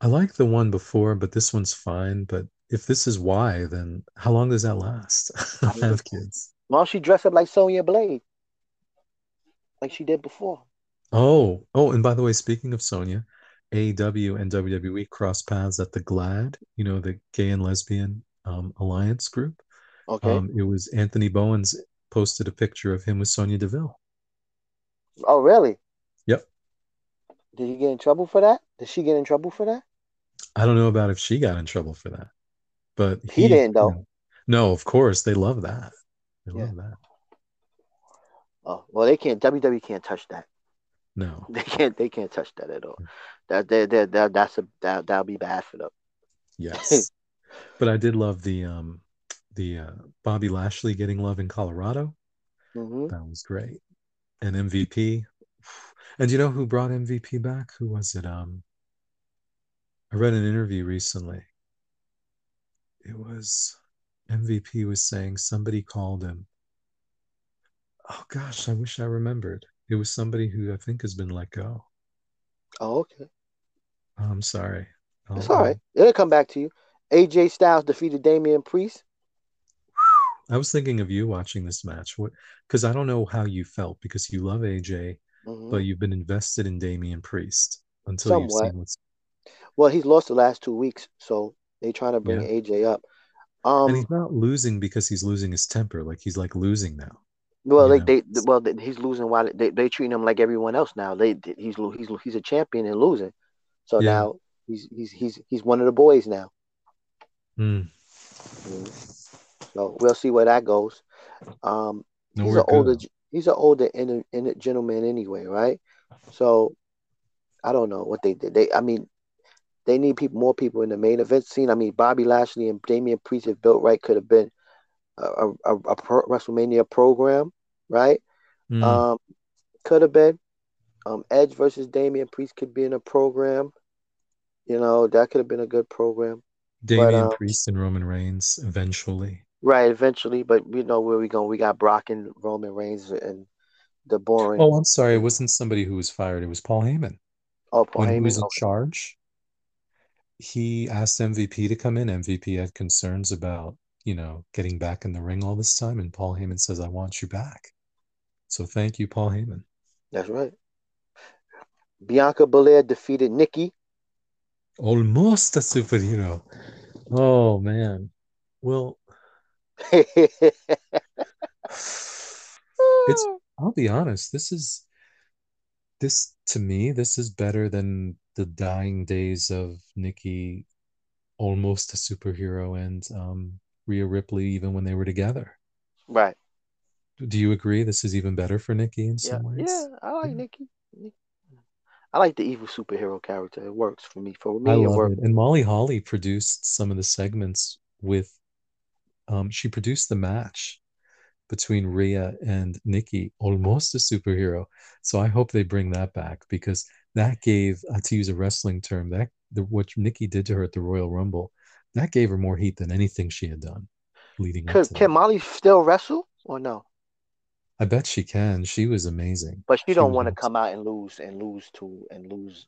I like the one before, but this one's fine. But if this is why, then how long does that last? I don't have kids. Why don't she dress up like Sonya Blade, like she did before? Oh, oh, and by the way, speaking of Sonya, AEW and WWE cross paths at the GLAAD, you know, the gay and lesbian um, alliance group. Okay. Um, it was Anthony Bowens posted a picture of him with Sonya Deville. oh, really? Yep. Did he get in trouble for that? Did she get in trouble for that? I don't know about if she got in trouble for that, but He didn't, though. you know- no, of course they love that. They Yeah. love that. Oh well, they can't. WWE can't touch that. No. They can't. They can't touch that at all. That that that, that that's a that that'll be bad for them. Yes. but I did love the um the uh, Bobby Lashley getting love in Colorado. hmm That was great. And MVP. And you know who brought MVP back? Who was it? Um I read an interview recently. It was MVP was saying somebody called him. Oh gosh, I wish I remembered. It was somebody who I think has been let go. Oh, okay. I'm sorry. I'll- It's all right. It'll come back to you. AJ Styles defeated Damian Priest. I was thinking of you watching this match. What? Because I don't know how you felt because you love AJ, Mhm. but you've been invested in Damian Priest until you've Somewhat. seen what's. Well, he's lost the last two weeks, so they're trying to bring Yeah. AJ up. And Um, he's not losing because he's losing his temper. Like he's like losing now. well, you they, they well they, he's losing while they they treating him like everyone else now. They he's he's he's a champion and losing, so Yeah. now he's he's he's he's one of the boys now. Hmm. Mhm. So we'll see where that goes. Um, he's Nowhere an older he's an older in, in gentleman anyway, right? So I don't know what they did. They I mean they need people more people in the main event scene. I mean Bobby Lashley and Damian Priest if built right could have been a, a, a pro, WrestleMania program, right? Hmm. Um, could have been. Um, Edge versus Damian Priest could be in a program. You know that could have been a good program, Damian um, Priest and Roman Reigns eventually. right? Eventually, but we know where we going. We got Brock and Roman Reigns and the boring. Oh, I'm sorry. It wasn't somebody who was fired. It was Paul Heyman. Oh, Paul when he Heyman. was in charge, he asked MVP to come in. MVP had concerns about, you know, getting back in the ring all this time. And Paul Heyman says, I want you back. So thank you, Paul Heyman. That's right. Bianca Belair defeated Nikki. Almost a superhero. Oh, man. Well, it's, I'll be honest, this is, this to me, this is better than the dying days of Nikki, almost a superhero, and um, Rhea Ripley, even when they were together. right. Do you agree this is even better for Nikki in Yeah. some ways? Yeah. I like Yeah. Nikki. I like the evil superhero character. It works for me. For me, I love works. it. And Molly Holly produced some of the segments with um she produced the match between Rhea and Nikki, almost a superhero. So I hope they bring that back because that gave, uh, to use a wrestling term, that the, what Nikki did to her at the Royal Rumble, that gave her more heat than anything she had done leading up Can, that. Molly still wrestle or no? I bet she can. She was amazing. But she She don't want to come out and lose and lose to and lose.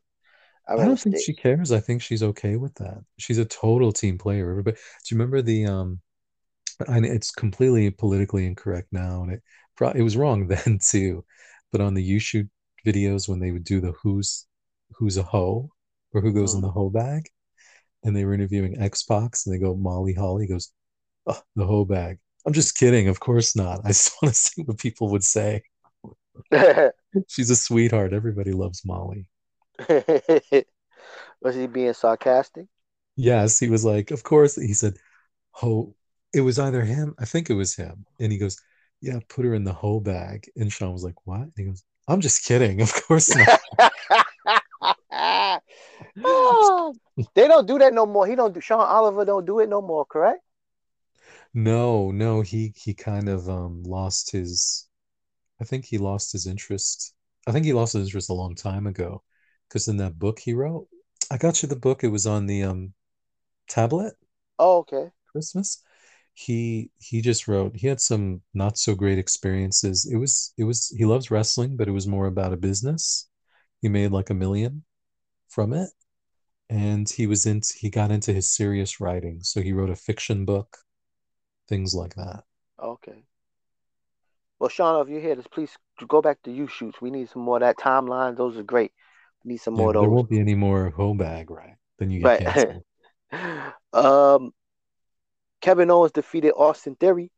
I I don't think she cares. I think she's okay with that. She's a total team player. Everybody, do you remember the um? I know it's completely politically incorrect now, and it it was wrong then too. But on the YouShoot videos when they would do the who's who's a hoe or who goes in Mhm. the hoe bag, and they were interviewing X-Pac, and they go Molly Holly goes, oh, the hoe bag. I'm just kidding. Of course not. I just want to see what people would say. She's a sweetheart. Everybody loves Molly. Was he being sarcastic? Yes, he was like, of course. He said, "Ho." It was either him. I think it was him. And he goes, "Yeah, put her in the hoe bag." And Sean was like, "What?" And he goes, "I'm just kidding. Of course not." Oh, they don't do that no more. He don't do Sean Oliver don't do it no more, correct? No, no. He he kind of um lost his. I think he lost his interest. I think he lost his interest a long time ago, because in that book he wrote, I got you the book. It was on the um tablet. Oh, okay. Christmas. He he just wrote he had some not so great experiences. It was it was he loves wrestling, but it was more about a business. He made like a million from it. And he was into he got into his serious writing. So he wrote a fiction book, things like that. Okay. Well, Sean, if you hear this, please go back to YouShoots. We need some more of that timeline. Those are great. We need some Yeah, more of there those. won't be any more home bag, right? Then you get Right. um, Kevin Owens defeated Austin Theory.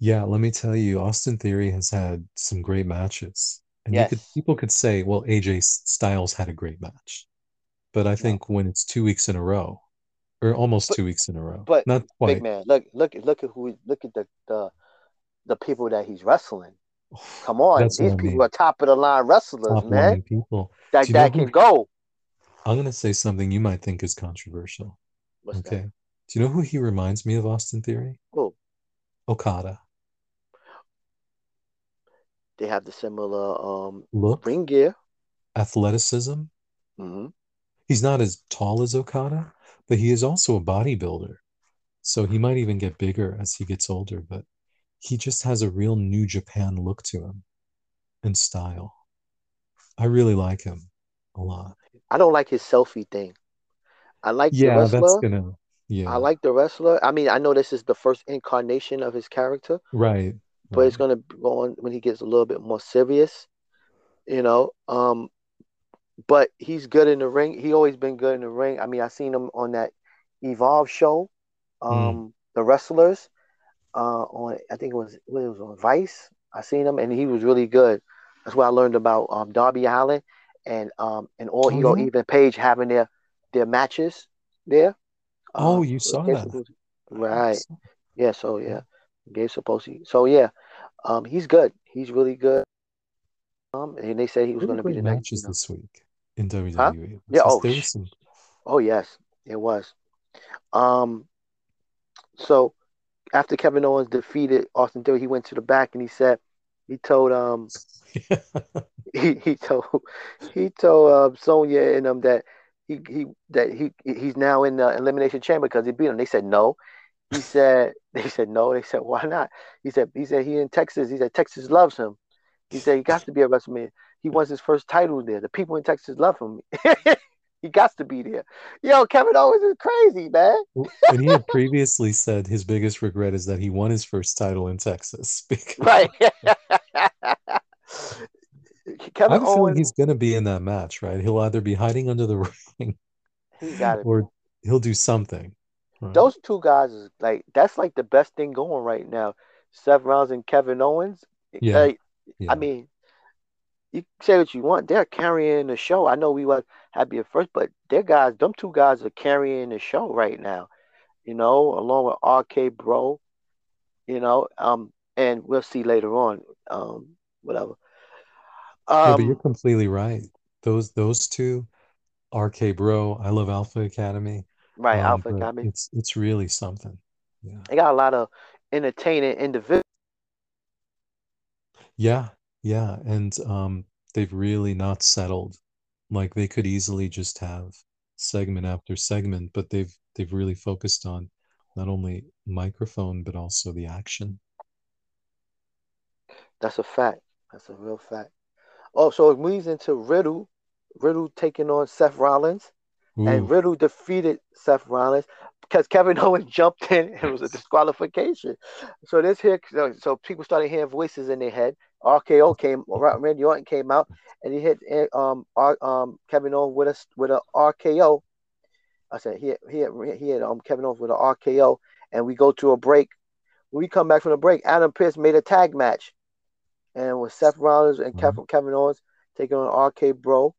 Yeah, let me tell you, Austin Theory has had some great matches. And you could people could say, well, AJ Styles had a great match. But I think when it's two weeks in a row, or almost But- two weeks in a row, but not Big quite. man, look, look, look at who, look at the the the people that he's wrestling. Come on, That's these people mean. are top of the line wrestlers, Top man. people. That Do you know that who- can go. I'm gonna say something you might think is controversial. What's okay. that? Do you know who he reminds me of, Austin Theory? Who? Okada. They have the similar um Look, ring gear. athleticism. hmm He's not as tall as Okada, but he is also a bodybuilder. So he might even get bigger as he gets older, but he just has a real New Japan look to him and style. I really like him a lot. I don't like his selfie thing. I like the Yeah, that's gonna, yeah, I like the wrestler. I mean, I know this is the first incarnation of his character, right. but it's gonna go on when he gets a little bit more serious, you know. Um, but he's good in the ring. He always been good in the ring. I mean, I seen him on that Evolve show, Mm. um, the wrestlers, uh, on I think it was it was on Vice. I seen him and he was really good. That's where I learned about um Darby Allin and um and all Oh, you know even Page having their their matches there. Oh, Um, you saw that. right? Yeah. So yeah, Gabe Sapolsky. So yeah, um, he's good. He's really good. Um, and they said he was going to be the next. matches You know. this week in WWE. Yeah, oh, some Oh yes, it was. Um, so after Kevin Owens defeated Austin Theory, he went to the back and he said, he told um he, he told he told um, Sonya and them that he he that he he's now in the elimination chamber because he beat him. They said no. He said they said no. They said why not? He said he said he in Texas. He said Texas loves him. He said he got to be a WrestleMania. He wants his first title there. The people in Texas love him. he got to be there. Yo, Kevin Owens is crazy, man. and he had previously said his biggest regret is that he won his first title in Texas because Right. I Kevin a Owens, he's going to be in that match, right? He'll either be hiding under the ring he got it. or he'll do something. right? Those two guys is like that's like the best thing going right now. Seth Rollins and Kevin Owens. Yeah. Like, Yeah. I mean, you say what you want. They're carrying the show. I know we was happy at first, but their guys, them two guys are carrying the show right now. You know, along with RK Bro. You know, um, and we'll see later on. Um, whatever. Yeah, but you're Um, completely right. Those those two, RK Bro, I love Alpha Academy. right, Um, Alpha Academy. it's it's really something. Yeah. They got a lot of entertaining individuals. Yeah, yeah, and um, they've really not settled. Like they could easily just have segment after segment, but they've they've really focused on not only microphone but also the action. That's a fact. That's a real fact. Oh, so it moves into Riddle. Riddle taking on Seth Rollins, and Riddle defeated Seth Rollins because Kevin Owens jumped in and it was a disqualification. So this here, so, people started hearing voices in their head. RKO came, Randy Orton came out, and he hit um R, um Kevin Owens with a with a RKO. I said he he had, he had um Kevin Owens with an RKO, and we go to a break. When we come back from the break, Adam Pearce made a tag match, and with Seth Rollins and Kevin, Kevin Owens taking on RK Bro.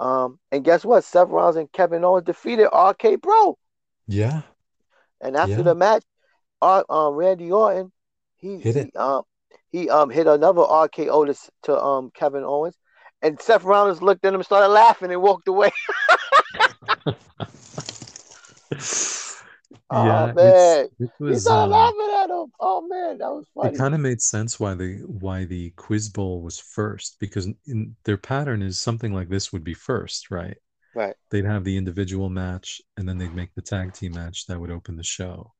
Um, and guess what? Seth Rollins and Kevin Owens defeated RK Bro. yeah, And after Yeah. the match, uh, um, Randy Orton, he Hit it. he um he um hit another RKO to, to um Kevin Owens, and Seth Rollins looked at him, started laughing, and walked away. Oh, Yeah, man. it's, it was started um, laughing at him. Oh man, that was funny. it kind of made sense why the why the quiz bowl was first because in their pattern is something like this would be first, right? Right. They'd have the individual match and then they'd make the tag team match that would open the show.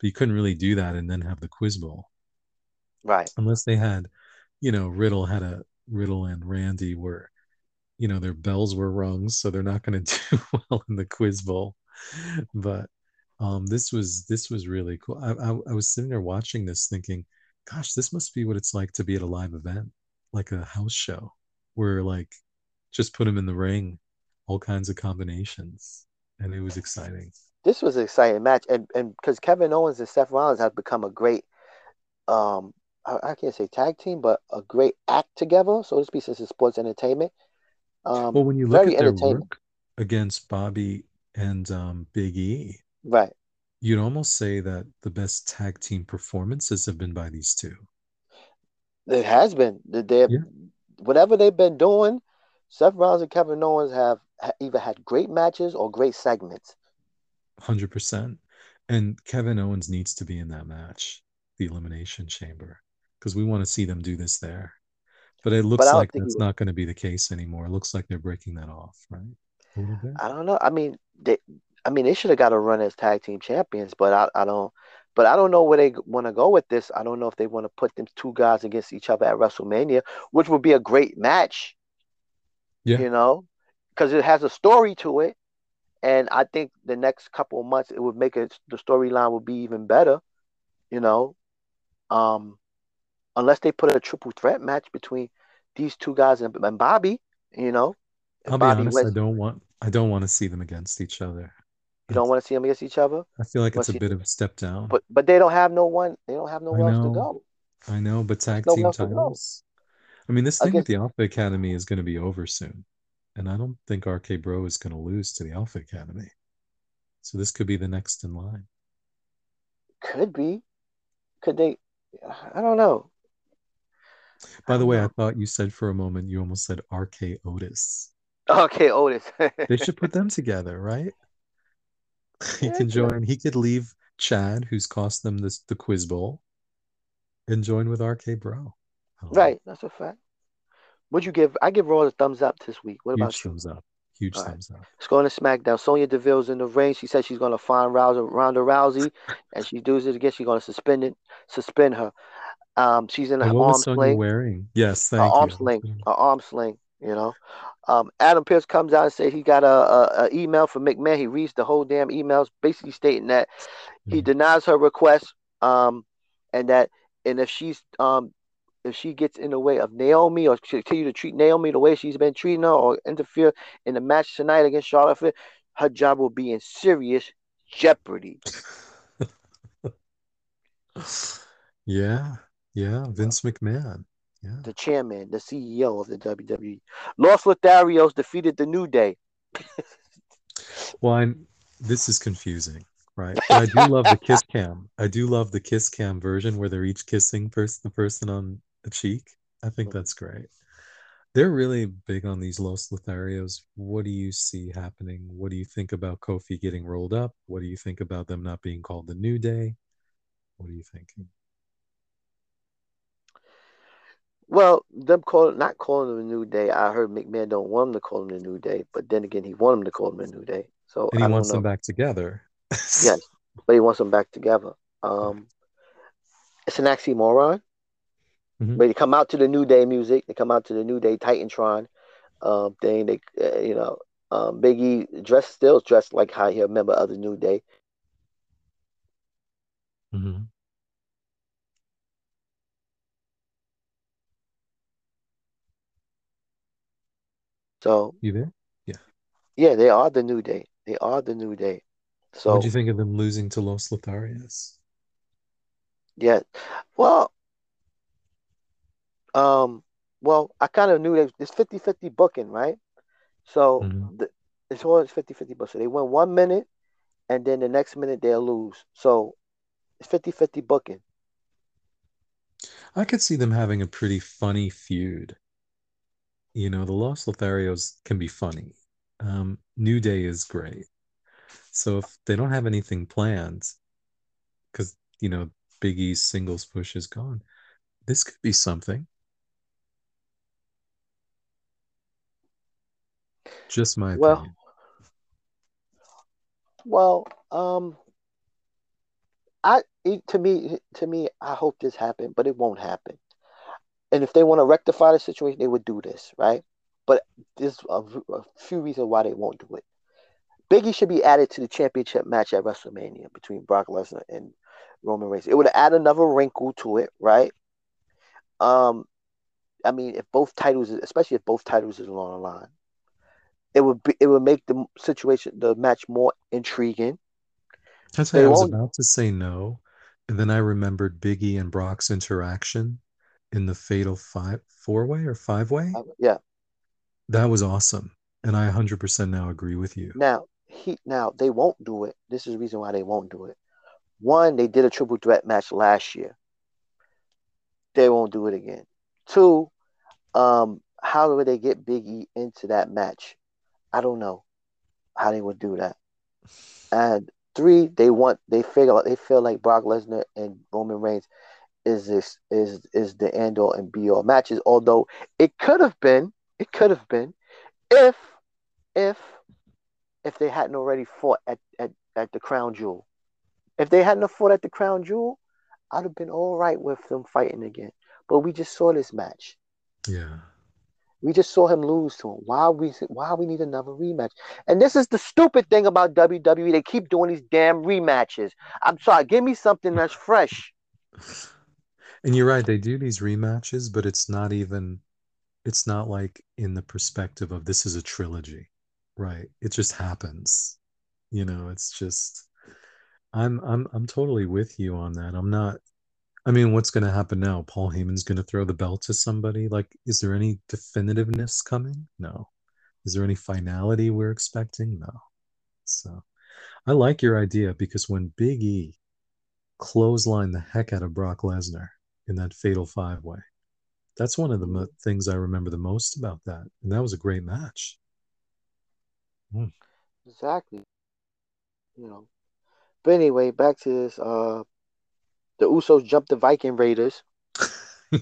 But you couldn't really do that and then have the quiz bowl Right. unless they had, you know, Riddle had a Riddle and Randy were, you know, their bells were rung, so they're not going to do well in the quiz bowl. But um, this was this was really cool. I, I I was sitting there watching this, thinking, "Gosh, this must be what it's like to be at a live event, like a house show, where like just put them in the ring, all kinds of combinations, and it was exciting." This was an exciting match, and and because Kevin Owens and Seth Rollins have become a great, um, I, I can't say tag team, but a great act together, so to speak, since it's sports entertainment. Um, Well, when you look at their work against Bobby and um, Big E, right. you'd almost say that the best tag team performances have been by these two. It has been. They Yeah. whatever they've been doing. Seth Rollins and Kevin Owens have either had great matches or great segments. Hundred percent. And Kevin Owens needs to be in that match, the Elimination Chamber, because we want to see them do this there. But it looks don't like that's not going to be the case anymore. It looks like they're breaking that off, right? A little bit. I don't know. I mean, they, I mean, they should have got a run as tag team champions, but I, I don't, but I don't know where they want to go with this. I don't know if they want to put them two guys against each other at WrestleMania, which would be a great match. Yeah. You know, because it has a story to it, and I think the next couple of months it would make it the storyline would be even better. You know, um, unless they put a triple threat match between these two guys and, and Bobby. You know, I'll be Bobby honest, I don't want I don't want to see them against each other. You don't want to see them against each other. I feel like it's a see, bit of a step down. But but they don't have no one. They don't have nowhere else to go. I know, but tag Nowhere team else to go. titles. I mean, this thing with the Alpha Academy is going to be over soon. And I don't think RK Bro is going to lose to the Alpha Academy. So this could be the next in line. could be, could they? I don't know. By the way, I thought you said for a moment, you almost said RK Otis. RK Otis. They should put them together, right? He can join, he could leave Chad, who's cost them this the quiz bowl, and join with RK Bro. It. right. That's a fact. Would you give? I give Raw a thumbs up this week. What Huge about you? thumbs up. Huge All right. thumbs up. Let's go into SmackDown. Sonya Deville's in the ring. She said she's going to find Ronda, Ronda Rousey, and she does it again. She's going to suspend it, suspend her. Um, she's in an arm sling, wearing? Yes, a thank arm you. sling, a arm sling. You know, um, Adam Pearce comes out and says he got a, a, a email from McMahon. He reads the whole damn emails, basically stating that he Mhm. denies her request, um, and that and if she's um if she gets in the way of Naomi or continue to treat Naomi the way she's been treating her or interfere in the match tonight against Charlotte, Flair, her job will be in serious jeopardy. Yeah, yeah, Vince McMahon. Yeah. The chairman, the CEO of the WWE, Los Lotharios defeated the New Day. Well, I'm, this is confusing, right? But I do love the kiss cam. I do love the kiss cam version where they're each kissing first the person on the cheek. I think that's great. They're really big on these Los Lotharios. What do you see happening? What do you think about Kofi getting rolled up? What do you think about them not being called the New Day? What are you thinking? Well, them call not calling them a New Day. I heard McMahon don't want him to call him the New Day, but then again, he want him to call him a New Day. So And I he wants know. them back together. Yes, but he wants them back together. Um, it's an oxymoron. Mhm. But they come out to the New Day music. They come out to the New Day Titantron um, thing. They, uh, you know, um, Biggie dressed still dressed like how he remember other New Day. Mhm. So You there? yeah, Yeah, they are the New Day. They are the New Day. So What do you think of them losing to Los Lotharios? yeah, well, um, well, I kind of knew that it's 50-50 booking, right? So Mhm. the, it's always 50-50 book. So they win one minute, and then the next minute they'll lose. So it's 50-50 booking. I could see them having a pretty funny feud. You know, the Los Lotharios can be funny. Um, New Day is great. So if they don't have anything planned, because, you know, Big E's singles push is gone, this could be something. Just my Well, opinion. Well, um, I to me to me I hope this happened, but it won't happen. And if they want to rectify the situation, they would do this, right? But there's a, a few reasons why they won't do it. Biggie should be added to the championship match at WrestleMania between Brock Lesnar and Roman Reigns. It would add another wrinkle to it, right? Um, I mean, if both titles, especially if both titles is on the line, it would be it would make the situation the match more intriguing. That's why I was won't. about to say no. And then I remembered Biggie and Brock's interaction in the fatal five four way or five way. Yeah. That was awesome. And I 100% now agree with you. Now he now they won't do it. This is the reason why they won't do it. One, they did a triple threat match last year. They won't do it again. Two, um, how would they get Big E into that match? I don't know how they would do that. And three, they want they figure they feel like Brock Lesnar and Roman Reigns is this is is the end all and be all matches. Although it could have been, it could have been, if if if they hadn't already fought at, at, at the crown jewel. If they hadn't fought at the crown jewel, I'd have been all right with them fighting again. But we just saw this match. Yeah. We just saw him lose to him. Why we why we need another rematch? And this is the stupid thing about WWE. They keep doing these damn rematches. I'm sorry, give me something that's fresh. And you're right, they do these rematches, but it's not even it's not like in the perspective of this is a trilogy. Right. It just happens. You know, it's just I'm I'm I'm totally with you on that. I'm not I mean, what's going to happen now? Paul Heyman's going to throw the belt to somebody? Like is there any definitiveness coming? No. Is there any finality we're expecting? No. So I like your idea because when Big E clotheslined the heck out of Brock Lesnar in that fatal five way, that's one of the mo- things I remember the most about that. And that was a great match. Mm. Exactly. You know. But anyway, back to this. Uh, the Usos jumped the Viking Raiders.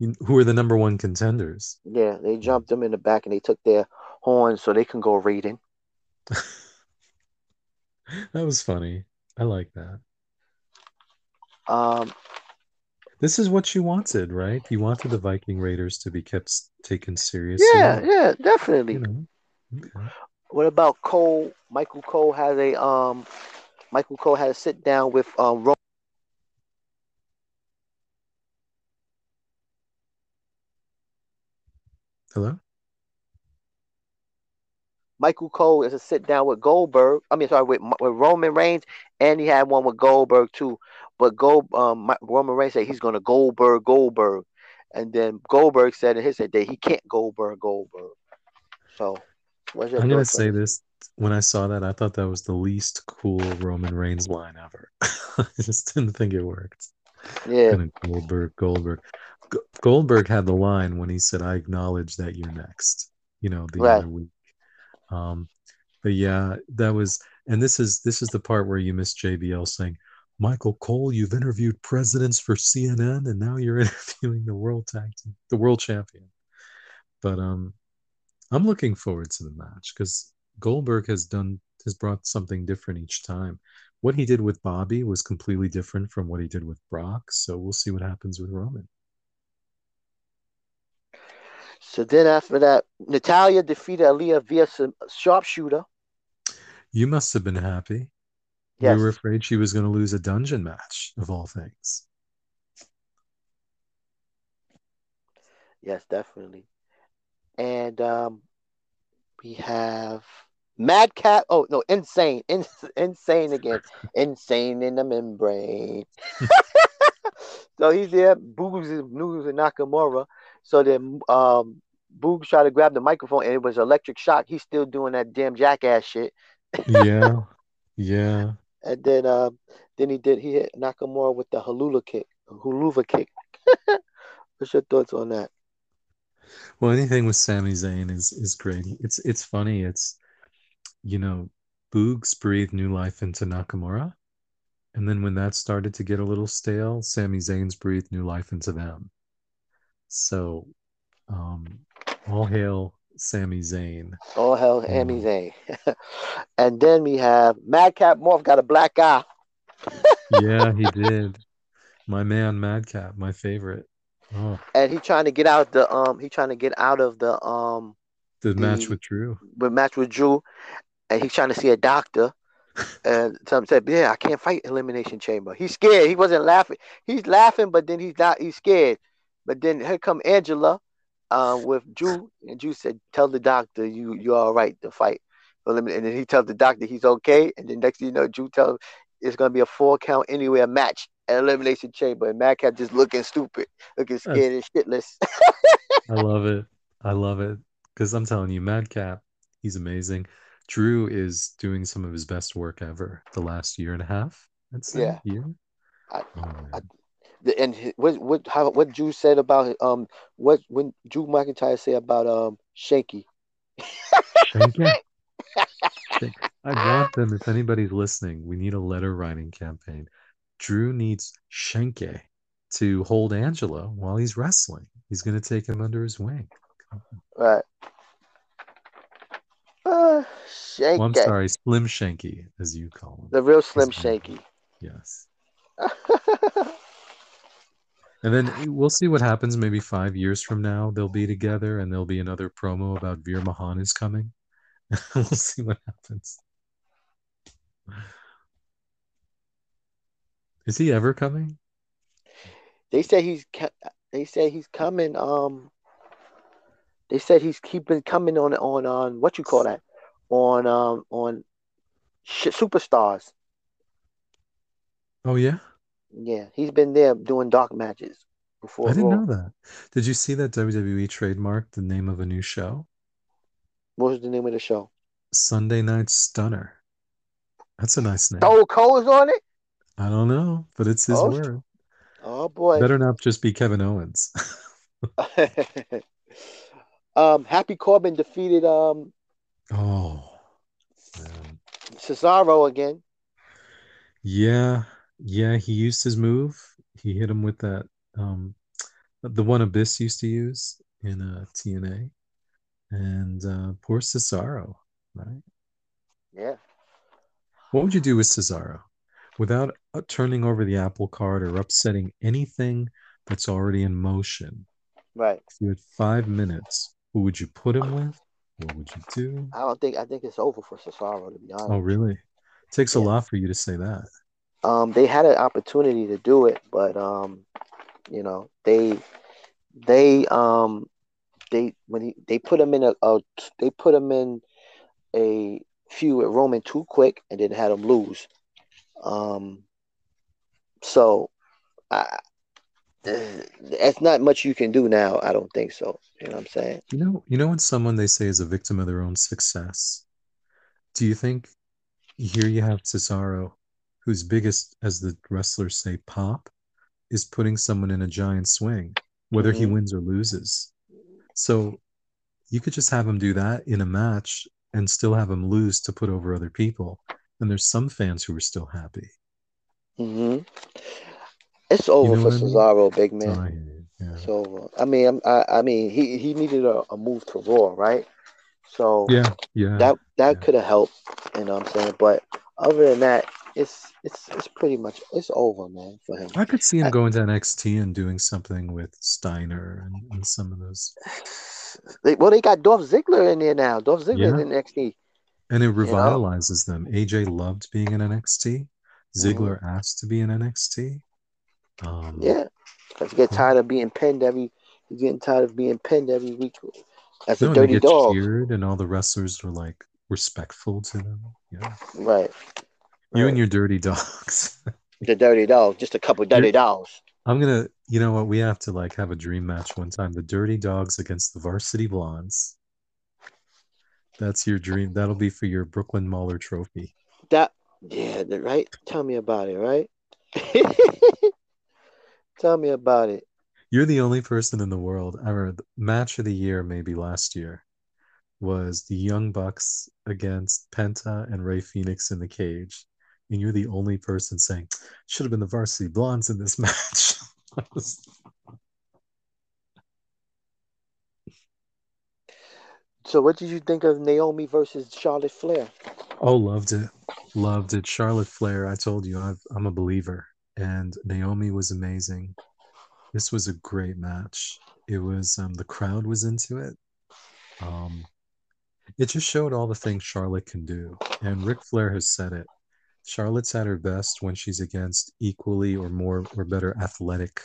Who are the number one contenders? Yeah, they jumped them in the back and they took their horns so they can go raiding. That was funny. I like that. Um, This is what you wanted, right? You wanted the Viking Raiders to be kept taken seriously. yeah, yeah, definitely. You know. Okay. What about Cole? Michael Cole has a um, Michael Cole had a sit down with um, Ro- Hello? Michael Cole is a sit down with Goldberg. I mean, sorry, with, with Roman Reigns, and he had one with Goldberg too. But Gold, um, Roman Reigns said he's gonna Goldberg, Goldberg, and then Goldberg said in his head that he can't Goldberg, Goldberg. So, I'm gonna say this. When I saw that, I thought that was the least cool Roman Reigns line ever. I just didn't think it worked. Yeah, Kind of Goldberg, Goldberg. G- Goldberg had the line when he said, "I acknowledge that you're next." You know, the Right. other week. Um, but yeah, that was, and this is this is the part where you miss JBL saying, "Michael Cole, you've interviewed presidents for CNN, and now you're interviewing the world tag team, the world champion." But um, I'm looking forward to the match because Goldberg has done has brought something different each time. What he did with Bobby was completely different from what he did with Brock. So we'll see what happens with Roman. So then after that, Natalya defeated Aliyah via some sharpshooter. You must have been happy. Yes. You were afraid she was going to lose a dungeon match of all things. Yes, definitely. And um, we have Madcap. Oh no, insane, In- insane again, insane in the membrane. so he's there. Boogs is News and Nakamura. So then um, Boogs tried to grab the microphone, and it was electric shock. He's still doing that damn jackass shit. Yeah. Yeah. And then um, then he did he hit Nakamura with the halula kick, huluva kick. What's your thoughts on that? Well, anything with Sami Zayn is is great. It's it's funny. It's you know, Boogs breathed new life into Nakamura, and then when that started to get a little stale, Sami Zayn's breathed new life into them. So, um, all hail Sami Zayn. Oh hell, Sami Zayn. and then we have Madcap Moss got a black eye. Yeah, he did. My man, Madcap, my favorite. Oh, and he trying to get out the um he trying to get out of the um the match with Drew. the match with Drew and he's trying to see a doctor and some said yeah I can't fight elimination chamber he's scared he wasn't laughing he's laughing but then he's not he's scared but then here come Angela um with Drew and Drew said tell the doctor you you're all right to fight and then he tells the doctor he's okay and then next thing you know Drew tells it's gonna be a four count anywhere match at elimination chamber and Madcap just looking stupid looking scared and shitless I love it. I love it because I'm telling you, Madcap, he's amazing. Drew is doing some of his best work ever the last year and a half. Say Yeah. year. I- Oh. I- the, and hi- what what how what Drew said about um what when Drew McIntyre said about um Shanky. Shanky? I want them, if anybody's listening, we need a letter writing campaign. Drew needs Shanky to hold Angela while he's wrestling. He's going to take him under his wing. Right. Uh, Shanky. Well, I'm sorry, Slim Shanky, as you call him. The real Slim His. Shanky. Yes. And then we'll see what happens. Maybe five years from now, they'll be together and there'll be another promo about Veer Mahaan is coming. we'll see what happens. Is he ever coming? they say he's they said he's coming. Um, they said he's keeping coming on on on what you call that on um on sh- superstars. Oh, yeah? Yeah, he's been there doing dark matches before. I didn't Raw. know that. Did you see that WWE trademarked the name of a new show? What was the name of the show? Sunday Night Stunner. That's a nice name. Stone Cold's on it. I don't know, but it's his Oh, word. Oh boy. Better not just be Kevin Owens. um, Happy Corbin defeated um oh, man. Cesaro again. Yeah, yeah, he used his move. He hit him with that um the one Abyss used to use in uh, TNA. And uh poor Cesaro, right? Yeah. What would you do with Cesaro without uh, turning over the apple cart or upsetting anything that's already in motion? Right. If you had five minutes, who would you put him with? What would you do? I don't think I think it's over for Cesaro to be honest. Oh, really? It takes a lot for you to say that. Um, they had an opportunity to do it, but um, you know, they they um they when he, they put him in a, a they put him in a feud with Roman too quick and then had him lose. Um, so I, it's not much you can do now. I don't think so. You know what I'm saying? You know, you know when someone they say is a victim of their own success. Do you think here you have Cesaro, whose biggest, as the wrestlers say, pop, is putting someone in a giant swing, whether he Mhm. wins or loses. So you could just have him do that in a match and still have him lose to put over other people. And there's some fans who are still happy. hmm It's over know for what I mean? Cesaro, big So man. You. Yeah. It's over. I mean, I, I mean, he he needed a, a move to Raw, right? So yeah, yeah. that that yeah. could have helped. You know what I'm saying? But other than that, it's it's it's pretty much it's over, man, for him. I could see him I- going to NXT and doing something with Steiner and, and some of those. They, well, they got Dolph Ziggler in there now. Dolph Ziggler Yeah. in NXT. And it know? revitalizes them. AJ loved being in NXT. Mm-hmm. Ziggler asked to be in NXT. Um, Yeah, because he get tired of being pinned every. He's getting tired of being pinned every week as No, a dirty dog. cheered, and all the wrestlers were like respectful to them. Yeah, Right. you right. and your dirty dogs. the dirty dog. Just a couple dirty dogs. I'm gonna, you know what? We have to like have a dream match one time. The Dirty Dogs against the Varsity Blondes. That's your dream. That'll be for your Brooklyn Mauler trophy. That yeah, right. Tell me about it, right? Tell me about it. You're the only person in the world. I remember match of the year, maybe last year, was the Young Bucks against Penta and Rey Fenix in the cage. And you're the only person saying, should have been the varsity blondes in this match. So, what did you think of Naomi versus Charlotte Flair? oh, loved it. Loved it. Charlotte Flair, I told you, I've, I'm a believer. And Naomi was amazing. This was a great match. It was, um, the crowd was into it. Um, it just showed all the things Charlotte can do. And Ric Flair has said it. Charlotte's at her best when she's against equally or more or better athletic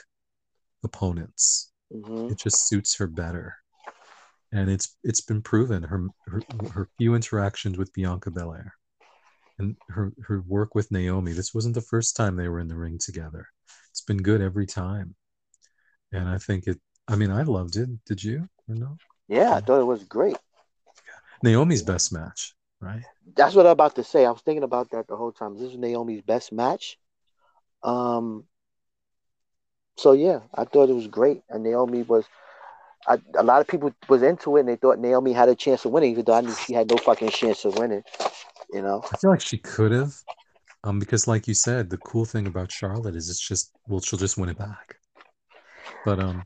opponents. hmm It just suits her better. And it's it's been proven her her, her few interactions with Bianca Belair and her her work with Naomi. This wasn't the first time they were in the ring together. It's been good every time. And I think it I mean I loved it. Did you? Or no? Yeah, I thought it was great. Naomi's best match, right? That's what I'm about to say. I was thinking about that the whole time. This is Naomi's best match. Um, so yeah, I thought it was great, and Naomi was. I, a lot of people was into it, and they thought Naomi had a chance of winning, even though I knew she had no fucking chance of winning. You know, I feel like she could have, um, because like you said, the cool thing about Charlotte is it's just well, she'll just win it back. But um,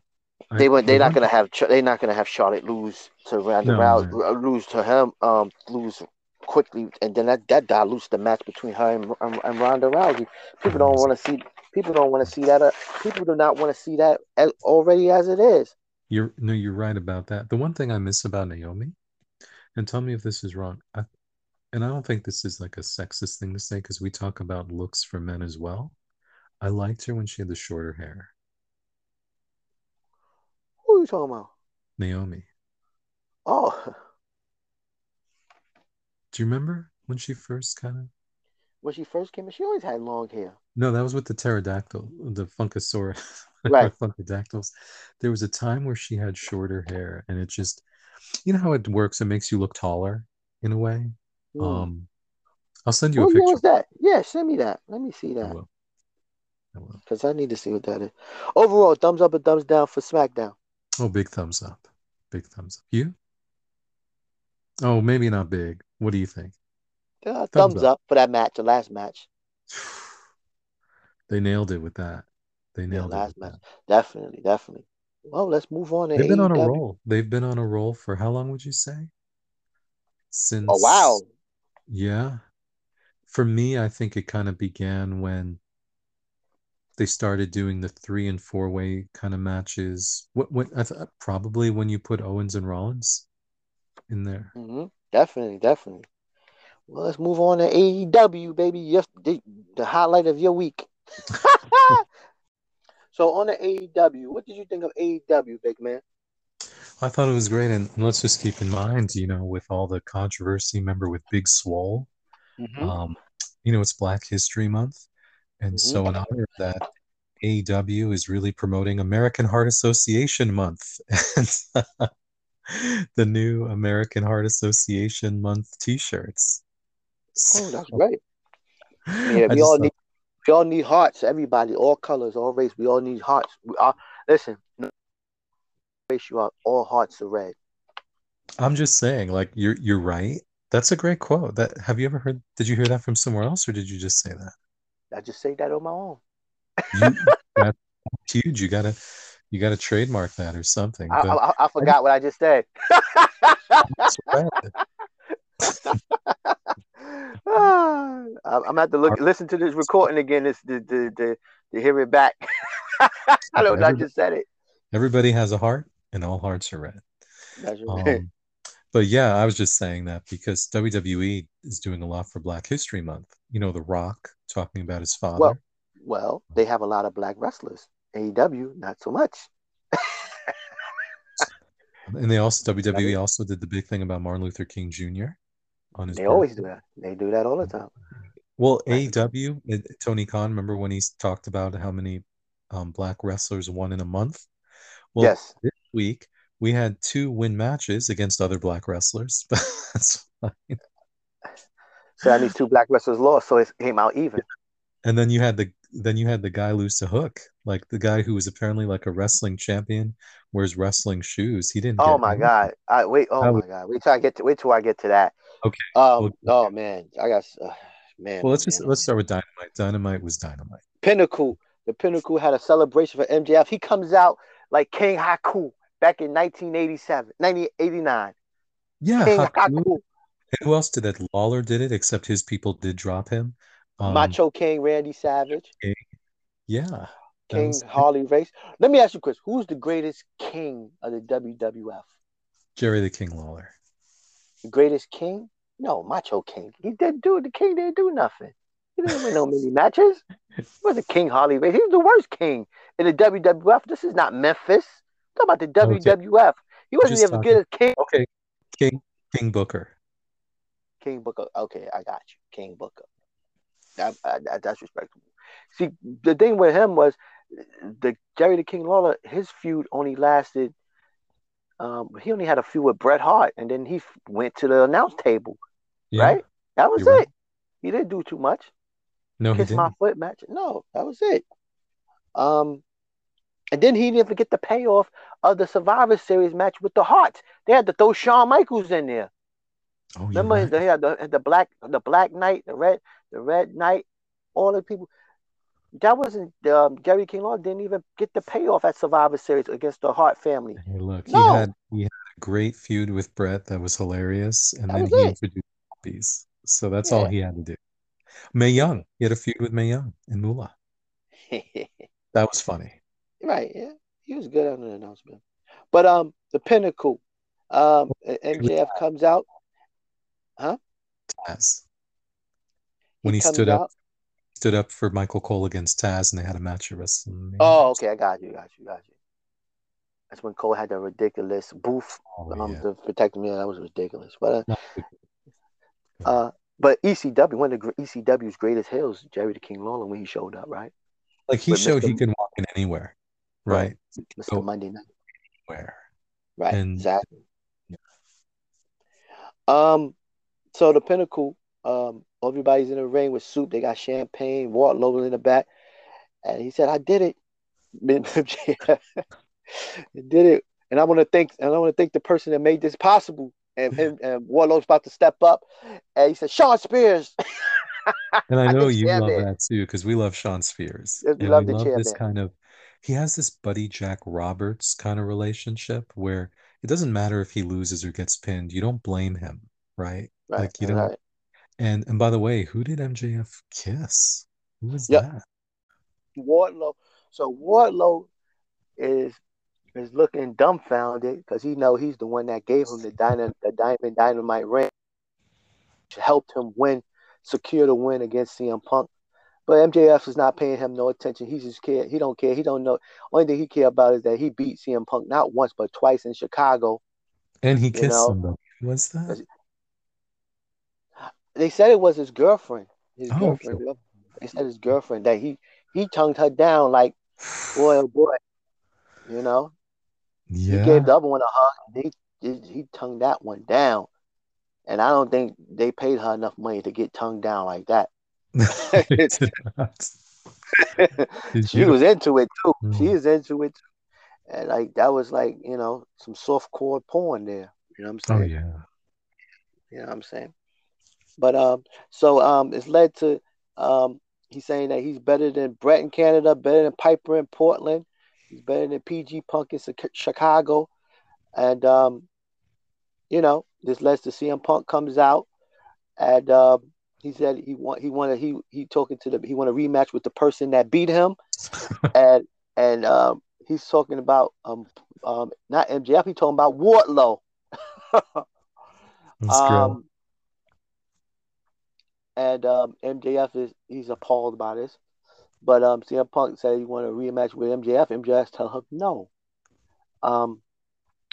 they went. They're not gonna have. They're not gonna have Charlotte lose to Ronda No, Rousey, no. uh, lose to him, um, lose quickly, and then that that dilutes the match between her and, and, and Ronda Rousey. People don't want to see. People don't want to see that. Uh, people do not want to see that as, already as it is. You're no, you're right about that. The one thing I miss about Naomi, and tell me if this is wrong, I, and I don't think this is like a sexist thing to say because we talk about looks for men as well. I liked her when she had the shorter hair, Who are you talking about? Naomi. Oh, Do you remember when she first kind of? when she first came in, she always had long hair. No, that was with the pterodactyl, the Funkasaurus, Right. Funkadactyls. There was a time where she had shorter hair, and it just, you know how it works. It makes you look taller in a way. Hmm. Um, I'll send you what a year picture. was that? Yeah, send me that. Let me see that will. I because I need to see what that is. Overall, thumbs up or thumbs down for SmackDown. Oh, big thumbs up. Big thumbs up. You? Oh, maybe not big. What do you think? Uh, Thumbs thumbs, up. up. for that match, the last match. They nailed it with that. They nailed it. last with match. that. Definitely, definitely. Well, let's move on They've been on a roll. They've been on a roll for how long would you say? Since Oh wow, Yeah. For me, I think it kind of began when they started doing the three and four way kind of matches. What what I th- probably when you put Owens and Rollins in there. hmm definitely, definitely. Well, let's move on to AEW, baby. Yes, the, the highlight of your week. so on the AEW, what did you think of AEW, big man? I thought it was great, and let's just keep in mind, you know, with all the controversy, remember with Big Swole, um, you know, it's Black History Month, and Mhm. so in honor of that, AEW is really promoting American Heart Association Month, the new American Heart Association Month T-shirts. Oh, that's great. Yeah, we all need we all need hearts. Everybody, all colors, all race. We all need hearts. We are listen. Race, you are all hearts are red. I'm just saying, like you're you're right. That's a great quote. That have you ever heard? Did you hear that from somewhere else, or did you just say that? I just say that on my own. You, that's huge. You gotta you gotta trademark that or something. I, I, I forgot what I just said. I'm gonna have to look listen to this recording again this to, to, to, to hear it back. I don't know I just said it. Everybody has a heart, and all hearts are red. That's right. Um, but yeah, I was just saying that because WWE is doing a lot for Black History Month. You know, The Rock talking about his father. Well, well, they have a lot of black wrestlers. AEW, not so much. and they also WWE also did the big thing about Martin Luther King Jr. on his They always do that. They do that all the time. Well. AEW, Tony Khan, remember when he talked about how many um, black wrestlers won in a month? Well, yes. this week we had two win matches against other black wrestlers. But that's fine. So that means two black wrestlers lost, so it came out even. And then you had the then you had the guy lose to Hook, like the guy who was apparently like a wrestling champion, wears wrestling shoes. He didn't. Oh my any. god! I wait. Oh I my would- god! Wait till I get to wait till I get to that. Okay. Um. Well, Oh man, I got uh, man. Well, let's oh, just man. let's start with Dynamite. Dynamite was Dynamite. Pinnacle. The Pinnacle had a celebration for MJF. He comes out like King Haku back in 1987, 1989. Yeah. King Haku. Haku, who else did that? Lawler did it, except his people did drop him. Um, Macho King Randy Savage, Yeah. King Harley Race. Let me ask you, Chris, who's the greatest king of the WWF? Jerry the King Lawler. The greatest king? No, Macho King. He didn't do the king didn't do nothing. He didn't win no many matches. He was a King Harley Race. He was the worst king in the WWF. This is not Memphis. I'm about the. WWF. He wasn't even good as king. Okay. King King Booker. King Booker. Okay, I got you. King Booker. That, uh, that- that's respectable. See, the thing with him was the Jerry the King Lawler. His feud only lasted. Um, he only had a feud with Bret Hart, and then he f- went to the announce table. Yeah. Right? That was You're it. right. He didn't do too much. No, he Kiss my foot match. No, that was it. Um, And then he didn't even get the payoff of the Survivor Series match with the Hearts. They had to throw Shawn Michaels in there. Oh, Remember right. they had the, the black the black knight, the red the red knight, all the people. That wasn't um, Gary King Law didn't even get the payoff at Survivor Series against the Hart family. Hey, look, he had he had a great feud with Bret that was hilarious, and That then he it. introduced puppies. So that's all he had to do. Mae Young, he had a feud with Mae Young and Moolah. That was funny. right, yeah. He was good on the announcement. But um the pinnacle, um MJF comes out. Taz. When he comes stood up out. stood up for Michael Cole against Taz and they had a match at WrestleMania. Oh, okay, I got you, got you, got you. That's when Cole had that ridiculous booth Oh, um yeah. to protect. Yeah, that was ridiculous. But uh, uh but ECW, one of the ECW's greatest heels, Jerry the King Lawler, when he showed up, right? like he with showed he can walk in anywhere, Right. right? Mr. Oh. Monday Night. Where? Right, And- exactly. Um, so the pinnacle, um, everybody's in the ring with soup. They got champagne, Wardlow in the back, and he said, "I did it." Did it, and I want to thank, and I want to thank the person that made this possible. And, and, and about to step up, and he said, "Shawn Spears." And I I know think you love that too, because we love Shawn Spears. Yes, we and love we the love this kind of he has this buddy Jack Roberts kind of relationship where it doesn't matter if he loses or gets pinned, you don't blame him, right? Right, Like you don't right. and and by the way, who did MJF kiss? Who was Yep. that? Wardlow. So Wardlow is is looking dumbfounded because he know he's the one that gave him the diamond the diamond dynamite ring, which helped him win, secure the win against CM Punk. But MJF is not paying him no attention. He just care. He don't care. He don't know. Only thing he care about is that he beat CM Punk not once but twice in Chicago. And he kissed know, somebody. What's that? They said it was his girlfriend. His Oh, girlfriend. They said his girlfriend that he he tongued her down like boy oh boy. You know. Yeah. He gave the other one a hug. He, he he tongued that one down, and I don't think they paid her enough money to get tongued down like that. They did not. Did she was into it too. She Mm. is into it, too. and like that was like you know some soft core porn there. You know what I'm saying? Oh yeah. You know what I'm saying? But um, so um, it's led to um, he's saying that he's better than Bret in Canada, better than Piper in Portland, he's better than PG Punk in Chicago, and um, you know this led to CM Punk comes out, and um, he said he want he wanted he he talking to the he want a rematch with the person that beat him, and and um, he's talking about um um not MJF, he's talking about Wardlow. Um, and um, MJF is he's appalled by this, but um, CM Punk said he wanted a rematch with MJF. MJF tell him no. Um,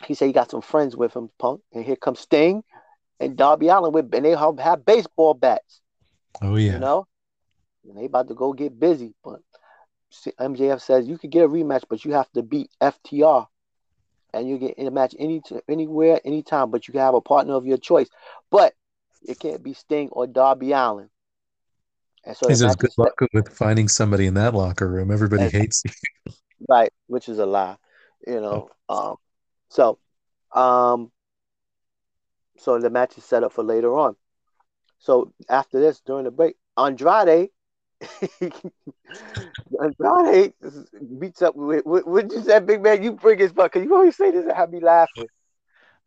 he said he got some friends with him, Punk, and here comes Sting and Darby Allin with, and they have, have baseball bats, Oh yeah. you know, and they about to go get busy. But MJF says you could get a rematch, but you have to beat FTR, and you get in a match any anywhere, anytime. But you can have a partner of your choice, but it can't be Sting or Darby Allin. And so the says good luck with finding somebody in that locker room. Everybody And- hates you. right, which is a lie, you know. Um, so, um, so the match is set up for later on. So after this, during the break, Andrade, Andrade beats up with what what you said, big man. You bring his butt because you always say this and have me laughing.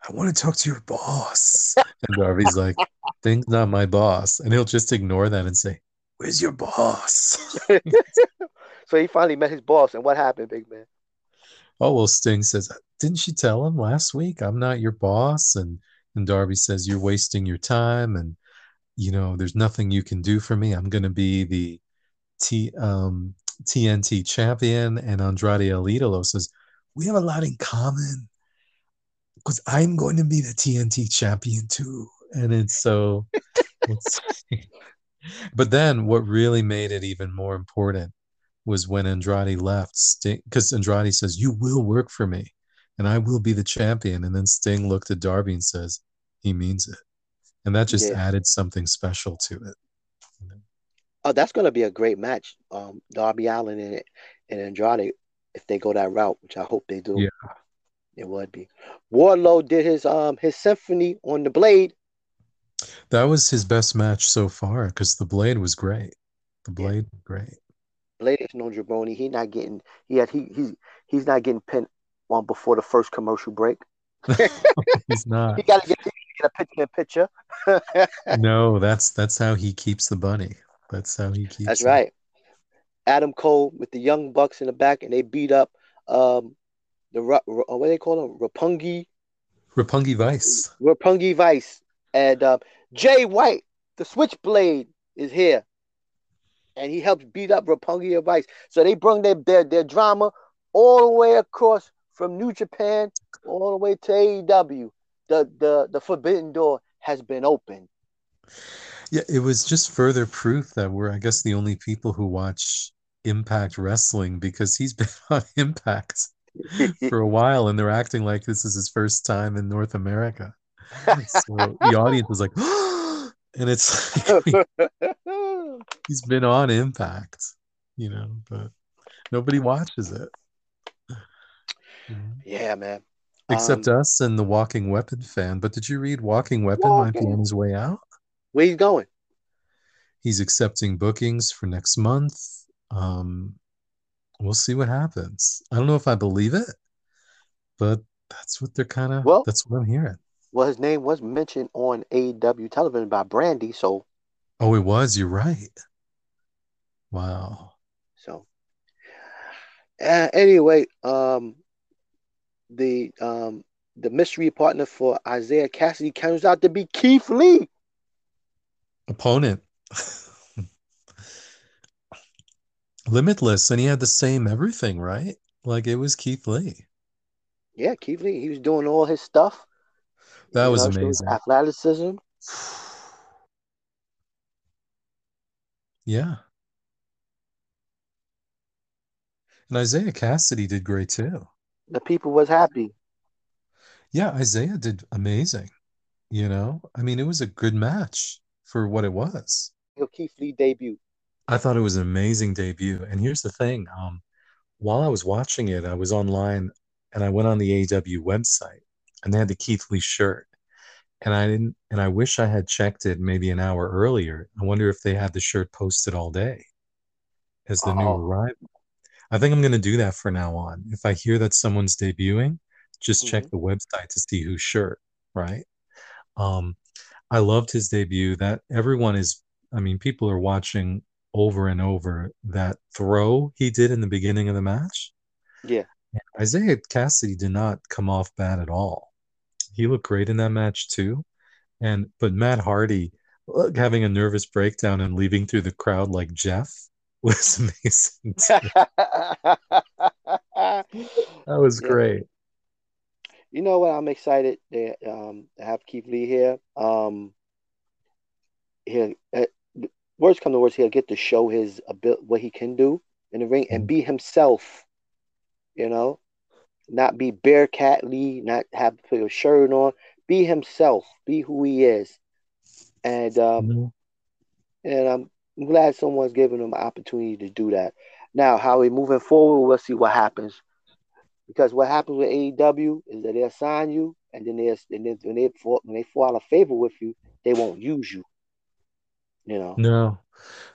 I want to talk to your boss. And Darby's like, Sting's not my boss. And he'll just ignore that and say, Where's your boss? so he finally met his boss, and what happened, big man? Oh, well, Sting says, Didn't she tell him last week I'm not your boss? And and Darby says, You're wasting your time and you know, there's nothing you can do for me. I'm gonna be the T um TNT champion. And Andrade El Idolo says, We have a lot in common. Because I'm going to be the TNT champion too. And it's so it's- but then what really made it even more important was when Andrade left Sting because Andrade says, You will work for me and I will be the champion. And then Sting looked at Darby and says, He means it. And that just Yeah. added something special to it. Oh, that's going to be a great match. Um, Darby Allin and and Andrade. if they go that route, which I hope they do. Yeah. It would be. Wardlow did his um his symphony on the blade. That was his best match so far because the blade was great. The Yeah. blade, great. Blade is no jabroni. He not getting he had he he's he's not getting pinned on before the first commercial break. He's not. He gotta get, get a picture in picture. No, that's that's how he keeps the bunny. That's how he keeps. That's it. right. Adam Cole with the young bucks in the back, and they beat up um the what do they call him Roppongi Roppongi Vice. Roppongi Vice and um, Jay White, the Switchblade, is here, and he helps beat up Roppongi Vice. So they bring their their their drama all the way across from New Japan all the way to AEW. The the the forbidden door has been opened. Yeah, it was just further proof that we're, I guess, the only people who watch Impact Wrestling because he's been on Impact for a while and they're acting like this is his first time in North America. So the audience was like, and it's he's been on Impact, you know, but nobody watches it. Yeah, man. Except Um, us and the Walking Weapon fan. But did you read Walking Weapon might be on his way out? Where he's going? He's accepting bookings for next month. Um, we'll see what happens. I don't know if I believe it, but that's what they're kind of. Well- that's what I'm hearing. Well, his name was mentioned on AEW television by Brandy, so Oh, it was. You're right. Wow. so. Uh, anyway, um, the um the mystery partner for Isiah Kassidy turns out to be Keith Lee. Opponent. Limitless, and he had the same everything, right? Like it was Keith Lee. Yeah, Keith Lee. He was doing all his stuff. That was amazing. Athleticism. Yeah. And Isiah Kassidy did great too. The people was happy. Yeah, Isiah did amazing. You know, I mean, it was a good match for what it was. Your Keith Lee debut. I thought it was an amazing debut. And here's the thing, um, while I was watching it, I was online and I went on the AW website and they had the Keith Lee shirt. And I didn't, and I wish I had checked it maybe an hour earlier. I wonder if they had the shirt posted all day as the new Oh. arrival. I think I'm going to do that for now on. If I hear that someone's debuting, just check Mhm. the website to see whose shirt, right? Um, I loved his debut. That everyone is, I mean, people are watching over and over that throw he did in the beginning of the match. Yeah. Isiah Kassidy did not come off bad at all. He looked great in that match too. And but Matt Hardy look, having a nervous breakdown and leaving through the crowd like Jeff was amazing. That was great. You know what? I'm excited to um to have Keith Lee here. Um, he'll uh, worst come to worst, he'll get to show his ability, what he can do in the ring, and Mhm. be himself. You know, not be Bearcat Lee, not have to put a shirt on. Be himself. Be who he is. And um, Mhm. and I'm glad someone's giving him an opportunity to do that. Now, how we moving forward, we'll see what happens. Because what happens with AEW is that they'll sign you, and then they and then when they fall when they fall out of favor with you, they won't use you. You know, No,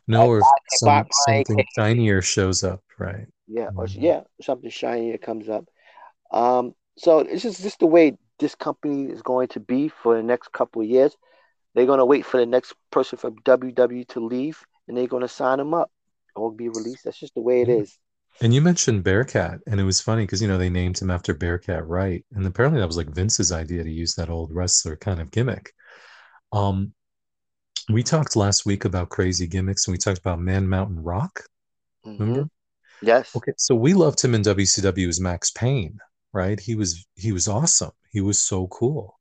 no, Like or if some, something shinier shows up, right? Yeah, or Mhm. yeah, something shiny that comes up. Um, so it's just just the way this company is going to be for the next couple of years. They're gonna wait for the next person from WWE to leave, and they're gonna sign them up or be released. That's just the way it Yeah. is. And you mentioned Bearcat, and it was funny because you know they named him after Bearcat Wright, and apparently that was like Vince's idea to use that old wrestler kind of gimmick. Um, we talked last week about crazy gimmicks, and we talked about Man Mountain Rock. Remember? Mhm. Yes. Okay, so we loved him in WCW as Max Payne, right? He was he was awesome. He was so cool.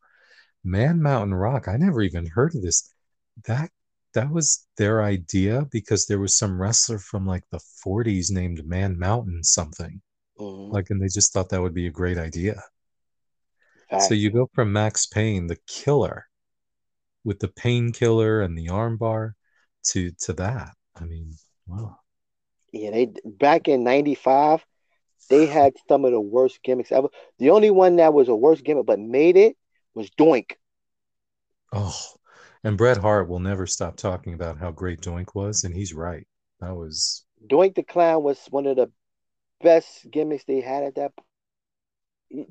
Man Mountain Rock, I never even heard of this. That that was their idea because there was some wrestler from like the 40s named Man Mountain something. Mhm. Like, and they just thought that would be a great idea. Fact. So you go from Max Payne, the killer, with the painkiller and the armbar, to to that. I mean, wow. Yeah, they back in '95, They had some of the worst gimmicks ever. The only one that was a worse gimmick but made it was Doink. Oh, and Bret Hart will never stop talking about how great Doink was, and he's right. That was Doink the Clown was one of the best gimmicks they had at that.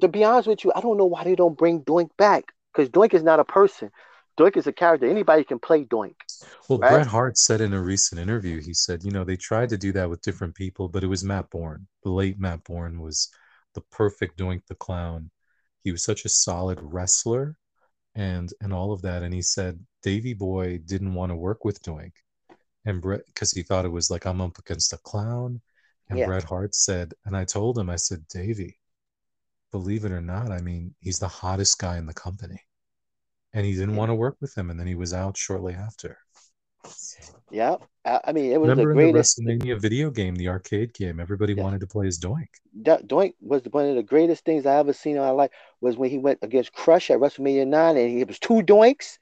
To be honest with you, I don't know why they don't bring Doink back because Doink is not a person. Doink is a character. Anybody can play Doink. well. Right. Bret Hart said in a recent interview, he said, you know, they tried to do that with different people, but it was Matt Bourne. The late Matt Bourne was the perfect Doink the Clown. He was such a solid wrestler, and and all of that. And he said Davy Boy didn't want to work with Doink, and Bret because he thought it was like I'm up against a clown. And Yeah. Bret Hart said, and I told him, I said, Davy, believe it or not, I mean, he's the hottest guy in the company. And he didn't want to work with him, and then he was out shortly after. Yeah, I, mean it was remember the in the greatest. WrestleMania video game, the arcade game, everybody Yeah. wanted to play as Doink. Do- Doink was one of the greatest things I ever seen in my life. Was when he went against Crush at WrestleMania nine, and he, it was two Doinks,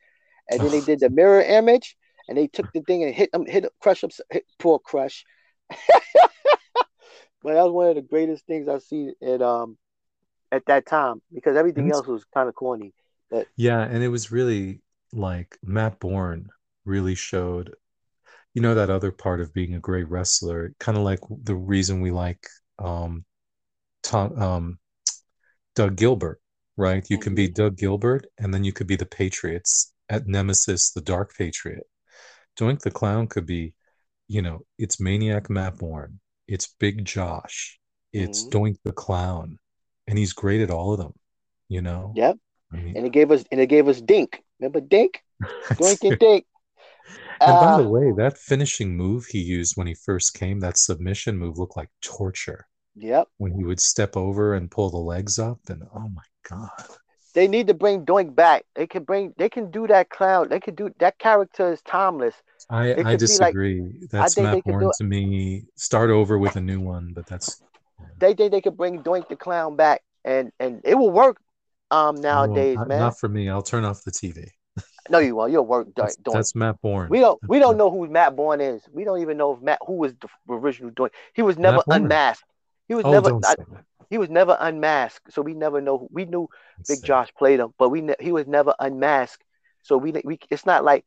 and then they did the mirror image, and they took the thing and hit him, hit Crush up, hit poor Crush. but that was one of the greatest things I've seen at um at that time because everything else was kind of corny. Yeah, and it was really like Matt Bourne really showed, you know, that other part of being a great wrestler, kind of like the reason we like um Tom um Doug Gilbert, right? You can be Doug Gilbert and then you could be the Patriots at Nemesis, the Dark Patriot. Doink the Clown could be, you know, it's Maniac Matt Bourne, it's Big Josh, it's Mhm. Doink the Clown, and he's great at all of them, you know? Yep, I mean, and it gave us and it gave us Dink. Remember Dink? Doink and Dink. and Dink. by the Uh, way, that finishing move he used when he first came, that submission move looked like torture Yep. when he would step over and pull the legs up, and oh my God. They need to bring Doink back. They can bring. They can do that clown. They can do that character is timeless. I, I be like- disagree. That's they Matt Bourne to me. Start over with a new one, but that's They think they could bring Doink the clown back, and and it will work. Um, no, nowadays, not, man. not for me. I'll turn off the TV. no, you won't. You'll work. That's, Doink. that's Matt Bourne. We don't. We don't know who Matt Bourne is. We don't even know if Matt who was the original Doink. He was never unmasked. He was Oh, never. I- he was never unmasked. So we never know. who- We knew Big Josh played him, but we ne- he was never unmasked. So we we it's not like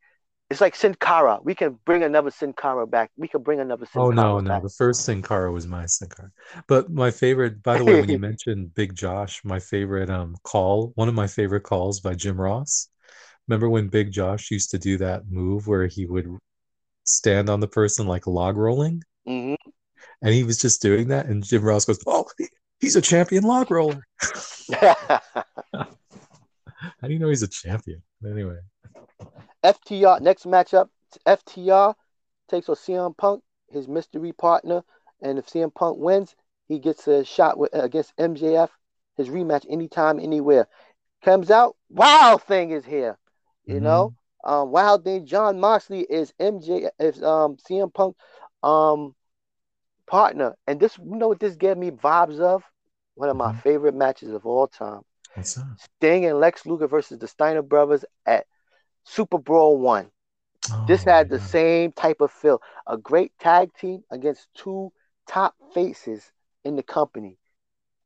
it's like Sin Cara. We can bring another Sin Cara back. We can bring another Sin Oh no, no. back. The first Sin Cara was my Sin Cara. But my favorite, by the way, when you mentioned Big Josh, my favorite um call, one of my favorite calls by Jim Ross. Remember when Big Josh used to do that move where he would stand on the person like log rolling? hmm And he was just doing that, and Jim Ross goes, Oh, he's a champion log roller. How do you know he's a champion? Anyway. FTR next matchup. FTR takes on CM Punk, his mystery partner, and if CM Punk wins, he gets a shot with, against MJF. His rematch anytime, anywhere. Comes out, Wild Thing is here. You Mhm. know, um, Wild Thing. Jon Moxley is MJ is um CM Punk um partner, and this you know what this gave me vibes of one of my Mhm. favorite matches of all time. Sting and Lex Luger versus the Steiner brothers at Super Brawl One. This Oh, had the same type of feel. A great tag team against two top faces in the company.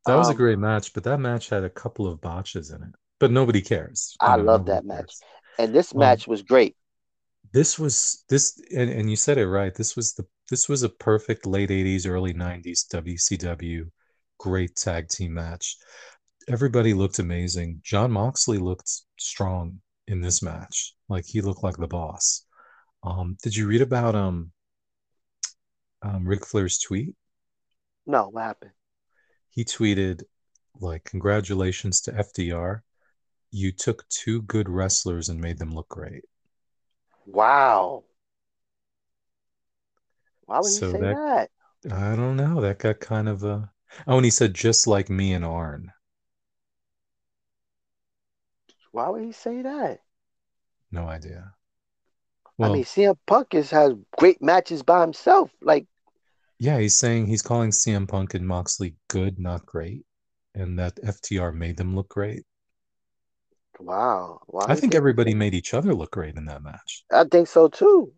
That was a Um, great match, but that match had a couple of botches in it. But nobody cares. I love that match. cares. And this Um, match was great. This was this and, and you said it right. This was the this was a perfect late 80s, early 90s WCW great tag team match. Everybody looked amazing. Jon Moxley looked strong in this match. Like he looked like the boss. Um, did you read about um um Ric Flair's tweet? No, what happened? He tweeted like congratulations to FTR. You took two good wrestlers and made them look great. Wow. Why would So he say that- that? I don't know. That got kind of a. Oh, and he said just like me and Arn. Why would he say that? No idea. I mean, CM Punk is, has great matches by himself. Like, yeah, he's saying he's calling CM Punk and Moxley good, not great, and that FTR made them look great. wow. Why I think everybody made each other look great in that match. I think so too.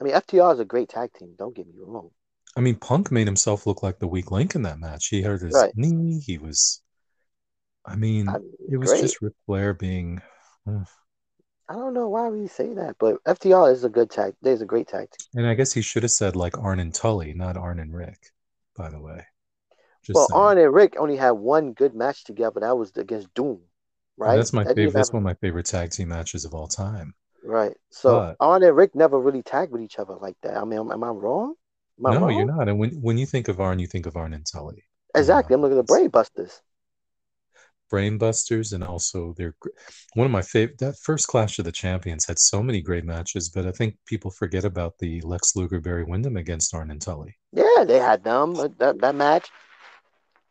I mean, FTR is a great tag team. Don't get me wrong. I mean, Punk made himself look like the weak link in that match. He hurt his Right. knee. He was, I mean, I it was great. just Ric Flair being. uh, I don't know why we say that, but FTR is a good tag. There's a great tag team. and I guess he should have said like Arn and Tully, not Arn and Ric. By the way, just well, saying. Arn and Ric only had one good match together. That was against Doom, And right? That's my That favorite. That's one of my favorite tag team matches of all time. Right. So But- Arn and Ric never really tagged with each other like that. I mean, am, am I wrong? Am I no, wrong? you're not. And when when you think of Arn, you think of Arn and Tully. Exactly. I'm looking at the Brain Busters. Brain Busters, and also they're one of my favorite. That first Clash of the Champions had so many great matches, but I think people forget about the Lex Luger Barry Windham against Arn and Tully. Yeah, they had them uh, that that match.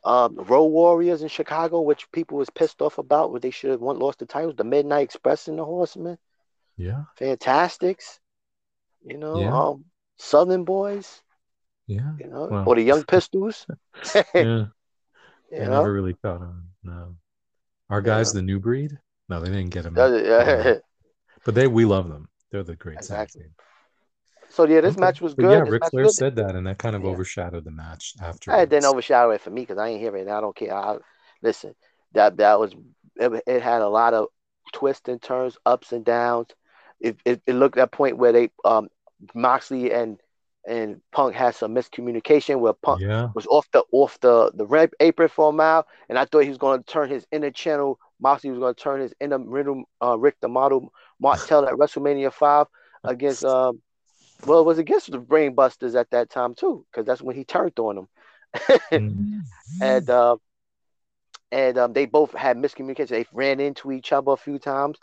Um, Road Warriors in Chicago, which people was pissed off about, where they should have won, lost the titles. The Midnight Express and the Horsemen, Yeah, Fantastics. You know, Yeah. um, Southern Boys. yeah, You know, Well. or the Young Pistols. yeah. you They know, never really caught on. No, our guys, the new breed. No, they didn't get them. Yeah. But they, we love them. They're the great Exactly. team. So yeah, this Okay. match was But good. Yeah, This Ric Flair good. said that, and that kind of Yeah. overshadowed the match after. I didn't overshadow it for me because I ain't hear it. and I don't care. I, listen, that that was it, it had a lot of twists and turns, ups and downs. It, it, it looked at a point where they um Moxley and and Punk had some miscommunication where Punk Yeah, was off the off the the red apron for a mile, and I thought he was going to turn his inner channel. Moxley was going to turn his inner middle uh, Rick the Model Martel at WrestleMania five against um well it was against the Brainbusters at that time too because that's when he turned on them. Mm. and uh, and um, they both had miscommunication. They ran into each other a few times,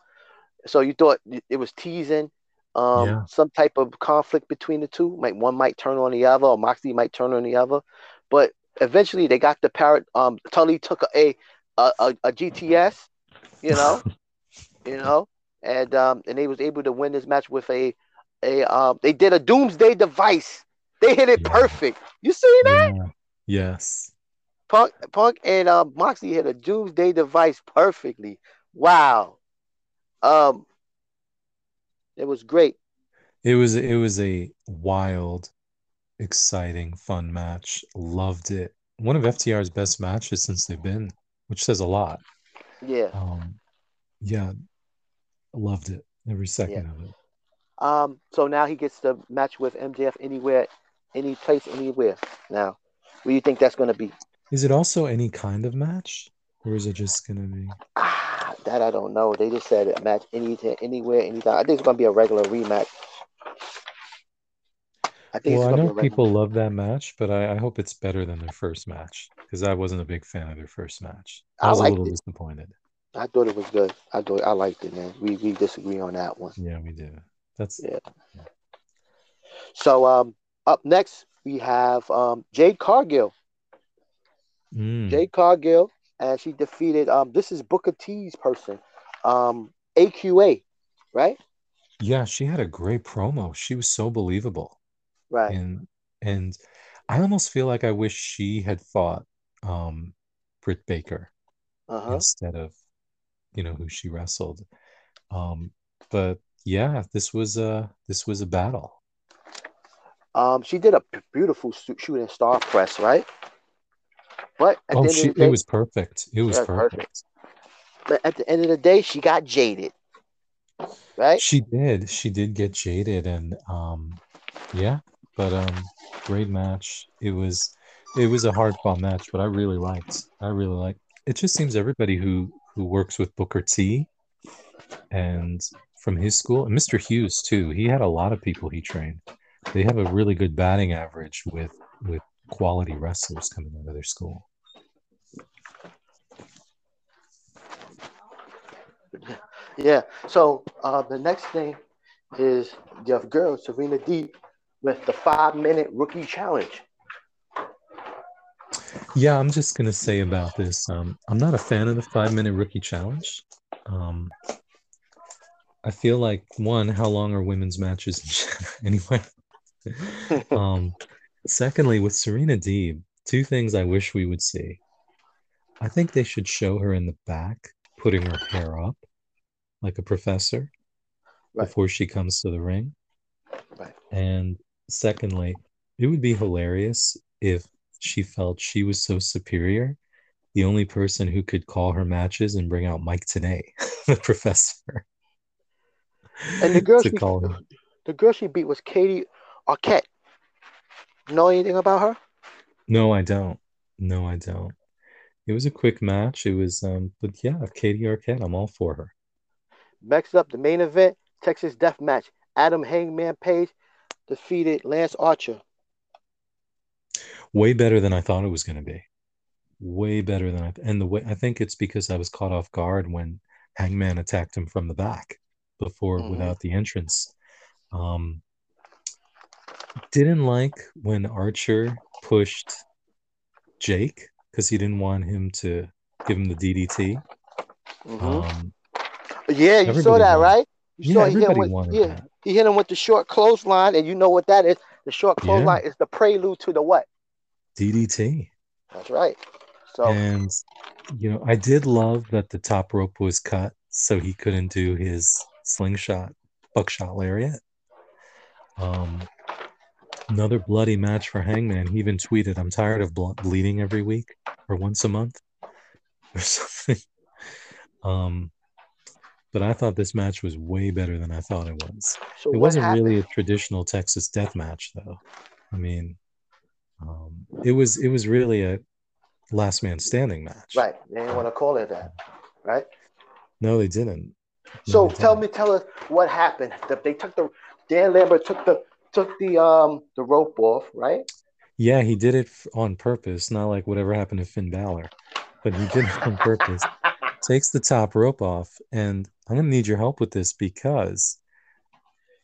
so you thought it was teasing um, Yeah. some type of conflict between the two. Like one might turn on the other, or Moxley might turn on the other, but eventually they got the parrot. Um, Tully took a a, a, a GTS, you know, you know, and um, and they was able to win this match with a a um, they did a doomsday device. They hit it Yeah. perfect. You see that? yeah. Yes. Punk, Punk, and uh, Moxley hit a doomsday device perfectly. Wow. Um, it was great. It was it was a wild, exciting, fun match. Loved it. One of FTR's best matches since they've been, which says a lot. Yeah. Um, yeah, loved it every second of it. Um, so now he gets the match with MJF anywhere, any place, anywhere. Now, what do you think that's going to be? Is it also any kind of match, or is it just gonna be? Ah, that I don't know. They just said a match any anywhere, anytime. I think it's going to be a regular rematch. I think Well, I know be a regular. people love that match, but I, I hope it's better than their first match because I wasn't a big fan of their first match. I I was a little it. disappointed. I thought it was good. I thought I liked it, man. We we disagree on that one. Yeah, we did. That's Yeah. So um, up next we have um Jade Cargill. Mm. Jade Cargill, and she defeated um. This is Booker T's person, um AQA, right? Yeah, she had a great promo. She was so believable. Right. And and I almost feel like I wish she had fought um Britt Baker Uh huh. instead of you know who she wrestled. Um but yeah, this was a this was a battle. Um, she did a beautiful shooting star press, right? But at Oh, the end she day, it was perfect. It was perfect. perfect. but at the end of the day, she got jaded, right? She did. She did get jaded and um yeah, but um great match. It was it was a hard fought match, but I really liked. I really liked. It just seems everybody who who works with Booker T and from his school and Mr. Hughes too. He had a lot of people he trained. They have a really good batting average with with quality wrestlers coming out of their school. Yeah. So uh, the next thing is the girl Serena Deeb with the five minute rookie challenge. Yeah, I'm just gonna say about this. Um, I'm not a fan of the five minute rookie challenge. Um, I feel like one, how long are women's matches anyway? um, secondly, with Serena Deeb, two things I wish we would see. I think they should show her in the back putting her hair up like a professor Right. before she comes to the ring. Right. And secondly, it would be hilarious if she felt she was so superior. The only person who could call her matches and bring out Mike Tenay, the professor. And the girl she, the girl she beat was Katie Arquette. Know anything about her? No, I don't. No, I don't. It was a quick match. It was, um, but yeah, Katie Arquette, I'm all for her. Next up, the main event, Texas Death Match. Adam Hangman Page defeated Lance Archer. Way better than I thought it was going to be. Way better than I, and the way I think it's because I was caught off guard when Hangman attacked him from the back before Mhm. without the entrance. Um, didn't like when Archer pushed Jake because he didn't want him to give him the DDT. Mhm. Um, yeah, you saw that, wanted- right? You yeah, saw he hit him everybody with, wanted yeah, that. he hit him with the short clothesline, and you know what that is? The short Yeah. clothesline is the prelude to the what? DDT. That's right. So And you know, I did love that the top rope was cut so he couldn't do his slingshot buckshot lariat. Um, another bloody match for Hangman. He even tweeted, "I'm tired of bleeding every week or once a month or something." Um, but I thought this match was way better than I thought it was. so It wasn't happened? really a traditional Texas death match, though. I mean, um, it was it was really a last man standing match. Right. They didn't want to call it that. Right. No, they didn't. No, So they tell didn't. me, tell us what happened. That they took the Dan Lambert took the took the um the rope off, right? Yeah, he did it on purpose, not like whatever happened to Finn Balor, but he did it on purpose. Takes the top rope off, and I'm gonna need your help with this because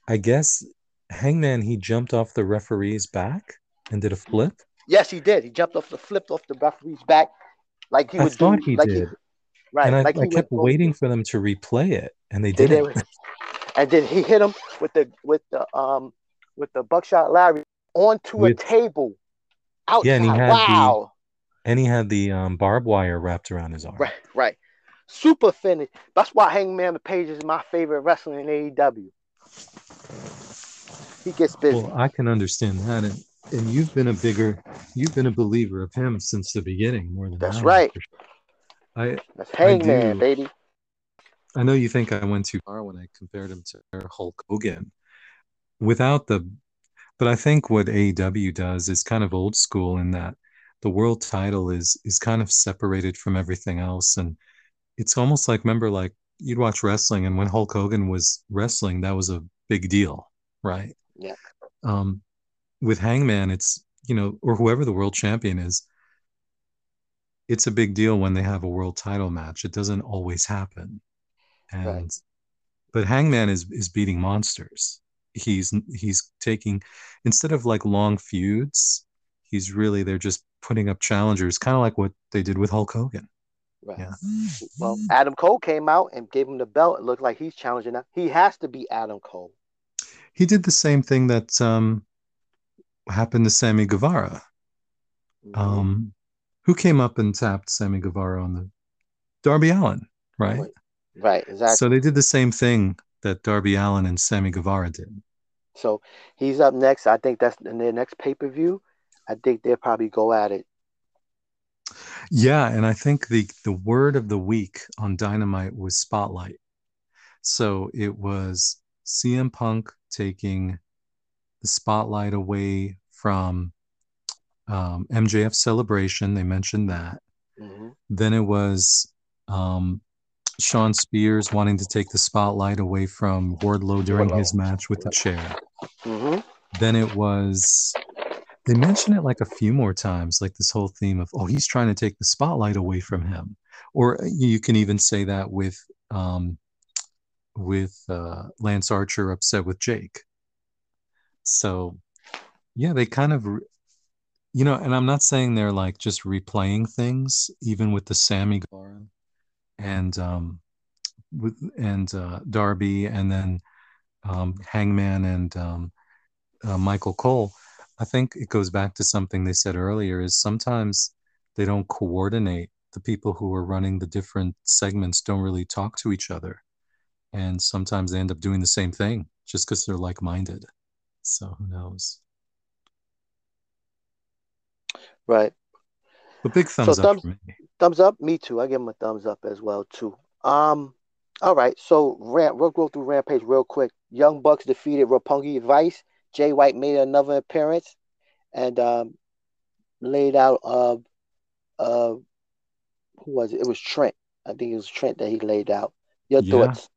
I guess Hangman he jumped off the referee's back and did a flip. Yes, he did. He jumped off the flipped off the referee's back, like he I would thought do. he like did, right. and I, like I he kept waiting for them to replay it, and they They didn't. did. And then he hit him with the with the um with the buckshot Larry onto With- a table. Outside. Yeah, and he had the- And he had the um, barbed wire wrapped around his arm. Right, right. Super finish. That's why Hangman the Page is my favorite wrestler in AEW. He gets busy. Well, I can understand that, and and you've been a bigger, you've been a believer of him since the beginning more than that. That's I right. I That's Hangman, do. baby. I know you think I went too far when I compared him to Hulk Hogan, without the, but I think what AEW does is kind of old school in that the world title is is kind of separated from everything else, and it's almost like remember like you'd watch wrestling, and when Hulk Hogan was wrestling, that was a big deal, right? Yeah. Um, with Hangman, it's you know, or whoever the world champion is, it's a big deal when they have a world title match. It doesn't always happen, and Right. but Hangman is is beating monsters. He's he's taking instead of like long feuds, he's really they're just putting up challengers, kind of like what they did with Hulk Hogan. Right. Yeah. Well, Adam Cole came out and gave him the belt. It looked like he's challenging now. He has to be Adam Cole. He did the same thing that um, happened to Sammy Guevara. Mhm. Um, who came up and tapped Sammy Guevara on the Darby Allin, right? Right. right, exactly. So they did the same thing that Darby Allin and Sammy Guevara did. So he's up next. I think that's in their next pay per view. I think they'll probably go at it. Yeah, and I think the the word of the week on Dynamite was spotlight. So it was CM Punk taking the spotlight away from um, MJF celebration. They mentioned that. Mhm. Then it was um, Shawn Spears wanting to take the spotlight away from Wardlow during his match with the chair. Mhm. Then it was they mention it like a few more times, like this whole theme of oh he's trying to take the spotlight away from him, or you can even say that with um, with uh, Lance Archer upset with Jake. So yeah, they kind of re- you know, and I'm not saying they're like just replaying things, even with the Sammy Guevara and um, with and uh, Darby, and then um, Hangman and um, uh, Michael Cole. I think it goes back to something they said earlier: is sometimes they don't coordinate. The people who are running the different segments don't really talk to each other, and sometimes they end up doing the same thing just because they're like-minded. So who knows? Right. But big thumbs up thumbs- for me. Thumbs up. Me too. I give him a thumbs up as well too. Um. All right. So ramp. We'll go through Rampage real quick. Young Bucks defeated Roppongi Vice. Jay White made another appearance, and um, laid out. Uh, uh, who was it? It was Trent. I think it was Trent that he laid out. Your Yeah. thoughts?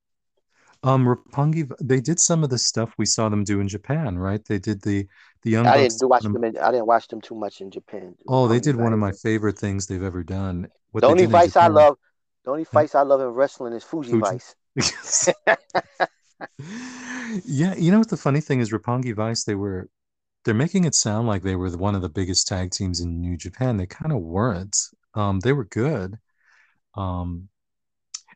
Um, Roppongi, they did some of the stuff we saw them do in Japan, right? They did the the Young I didn't watch them. In, I didn't watch them too much in Japan. Oh, they did one of my favorite things they've ever done. What The only Vice I love. The only fights I love in wrestling is Fuji, Fuji. Vice. yeah, you know what the funny thing is, Roppongi Vice, they were they're making it sound like they were the- one of the biggest tag teams in New Japan. They kind of weren't. Um, they were good. Um,